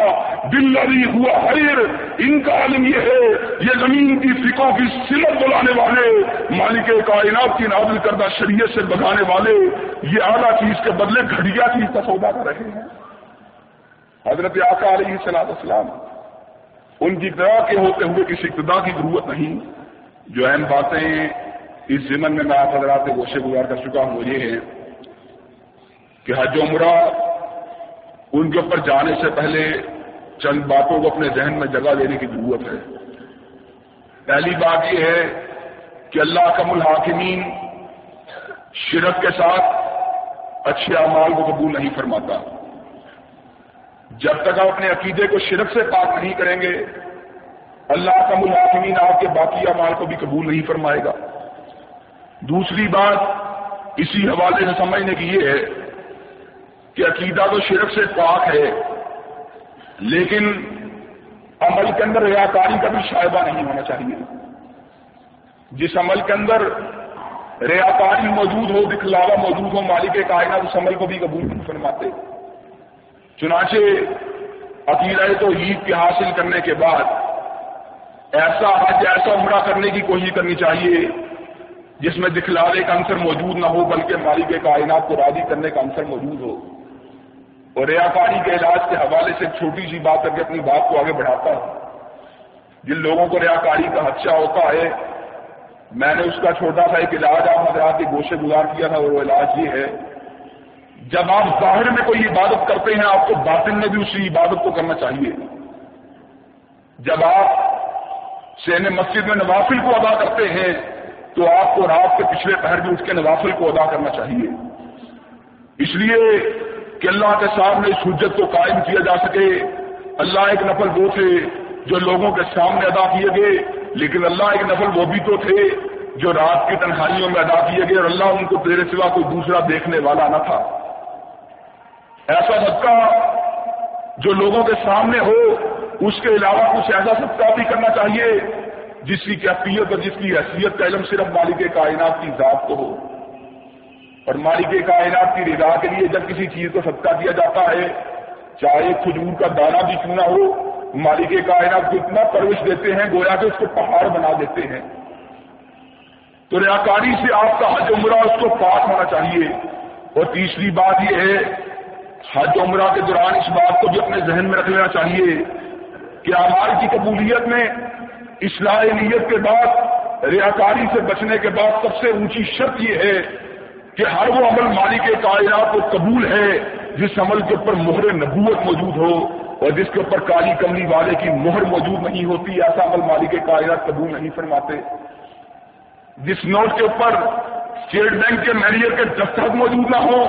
دل ہوا حیر ان کا علم یہ ہے، یہ زمین کی فکوں کی سلت بلانے والے مالک کائنات کی نازل کردہ شریف شریعت سے بگانے والے یہ اعلیٰ چیز کے بدلے گھڑیا چیز کا سودا کر رہے ہیں۔ حضرت آقا علیہ صلاح السلام ان کی طرح کے ہوتے ہوئے کسی اقتدا کی ضرورت نہیں۔ جو اہم باتیں اس زمن میں میں آپ حضرات گوشے گزار کر چکا ہوں وہ یہ ہے کہ حج عمرہ ان کے اوپر جانے سے پہلے چند باتوں کو اپنے ذہن میں جگہ دینے کی ضرورت ہے۔ پہلی بات یہ ہے کہ اللہ کم الحاکمین شرک کے ساتھ اچھے اعمال کو قبول نہیں فرماتا۔ جب تک آپ اپنے عقیدے کو شرک سے پاک نہیں کریں گے، اللہ کم الحاکمین آپ کے باقی اعمال کو بھی قبول نہیں فرمائے گا۔ دوسری بات اسی حوالے سے سمجھنے کی یہ ہے کہ عقیدہ تو شرک سے پاک ہے، لیکن عمل کے اندر ریاکاری کا بھی شائبہ نہیں ہونا چاہیے۔ جس عمل کے اندر ریاکاری موجود ہو دکھلاوا موجود ہو، مالک کائنات اس عمل کو بھی قبول نہیں فرماتے۔ چنانچہ عقیدہ تو عید کے حاصل کرنے کے بعد ایسا حج، ایسا عمرہ کرنے کی کوشش کرنی چاہیے جس میں دکھلاوے کا عنصر موجود نہ ہو، بلکہ مالک کائنات کو راضی کرنے کا عنصر موجود ہو۔ اور ریاکاری کے علاج کے حوالے سے چھوٹی سی بات کر کے اپنی بات کو آگے بڑھاتا ہوں۔ جن لوگوں کو ریاکاری کا خدشہ ہوتا ہے میں نے اس کا چھوٹا سا ایک علاج آپ حضرات کے گوشے گزار کیا تھا، اور وہ علاج یہ ہے، جب آپ ظاہر میں کوئی عبادت کرتے ہیں، آپ کو باطن میں بھی اسی عبادت کو کرنا چاہیے۔ جب آپ سین مسجد میں نوافل کو ادا کرتے ہیں، تو آپ کو رات کے پچھلے پہر بھی اس کے نوافل کو ادا کرنا چاہیے۔ اس لیے کہ اللہ کے سامنے اس حجت کو قائم کیا جا سکے۔ اللہ ایک نفل وہ تھے جو لوگوں کے سامنے ادا کیے گئے۔ لیکن اللہ ایک نفل وہ بھی تو تھے جو رات کی تنہائیوں میں ادا کیے گئے اور اللہ ان کو تیرے سوا کوئی دوسرا دیکھنے والا نہ تھا۔ ایسا صدقہ جو لوگوں کے سامنے ہو، اس کے علاوہ کچھ ایسا صدقہ بھی کرنا چاہیے، جس کی کیفیت اور جس کی حیثیت کا علم صرف مالک کائنات کی ذات کو ہو۔ اور مالک کائنات کی رضا کے لیے جب کسی چیز کو صدقہ دیا جاتا ہے، چاہے کھجور کا دانا بھی کیوں نہ ہو مالک کائنات کو اتنا پرورش دیتے ہیں، گویا کہ اس کو پہاڑ بنا دیتے ہیں۔ تو ریاکاری سے آپ کا حج عمرہ اس کو پاک ہونا چاہیے۔ اور تیسری بات یہ ہے، حج عمرہ کے دوران اس بات کو بھی اپنے ذہن میں رکھ لینا چاہیے کہ آمار کی قبولیت میں اصلاح نیت کے بعد، ریاکاری سے بچنے کے بعد سب سے اونچی شرط یہ ہے کہ ہر وہ عمل مالک کائنات کو قبول ہے، جس عمل کے اوپر مہر نبوت موجود ہو۔ اور جس کے اوپر کالی کملی والے کی مہر موجود نہیں ہوتی، ایسا عمل مالک کائنات قبول نہیں فرماتے۔ جس نوٹ کے اوپر اسٹیٹ بینک کے مینیجر کے دستخط موجود نہ ہو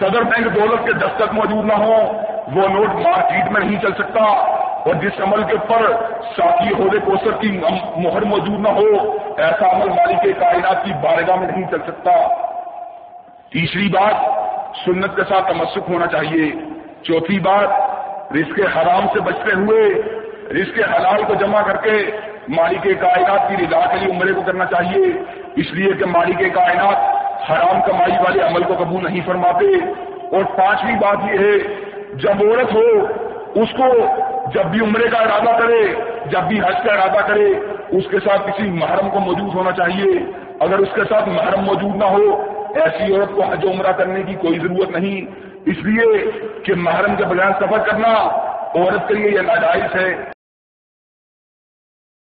صدر بینک دولت کے دستخط موجود نہ ہو وہ نوٹ مارکیٹ میں نہیں چل سکتا۔ اور جس عمل کے اوپر ساتھی عہدے کوثر کی مہر موجود نہ ہو، ایسا عمل مالک کائنات کی بارگاہ میں نہیں چل سکتا۔ تیسری بات، سنت کے ساتھ تمسک ہونا چاہیے۔ چوتھی بات رزق حرام سے بچتے ہوئے، رزق حلال کو جمع کر کے مالک کائنات کی رضا کے لیے عمرے کو کرنا چاہیے۔ اس لیے کہ مالک کائنات حرام کمائی والے عمل کو قبول نہیں فرماتے۔ اور پانچویں بات یہ ہے، جب عورت ہو، اس کو جب بھی عمرے کا ارادہ کرے، جب بھی حج کا ارادہ کرے، اس کے ساتھ کسی محرم کو موجود ہونا چاہیے۔ اگر اس کے ساتھ محرم موجود نہ ہو، ایسی عورت کو حج عمرہ کرنے کی کوئی ضرورت نہیں۔ اس لیے کہ محرم کے بغیر سفر کرنا عورت کے لیے یہ ناجائز ہے۔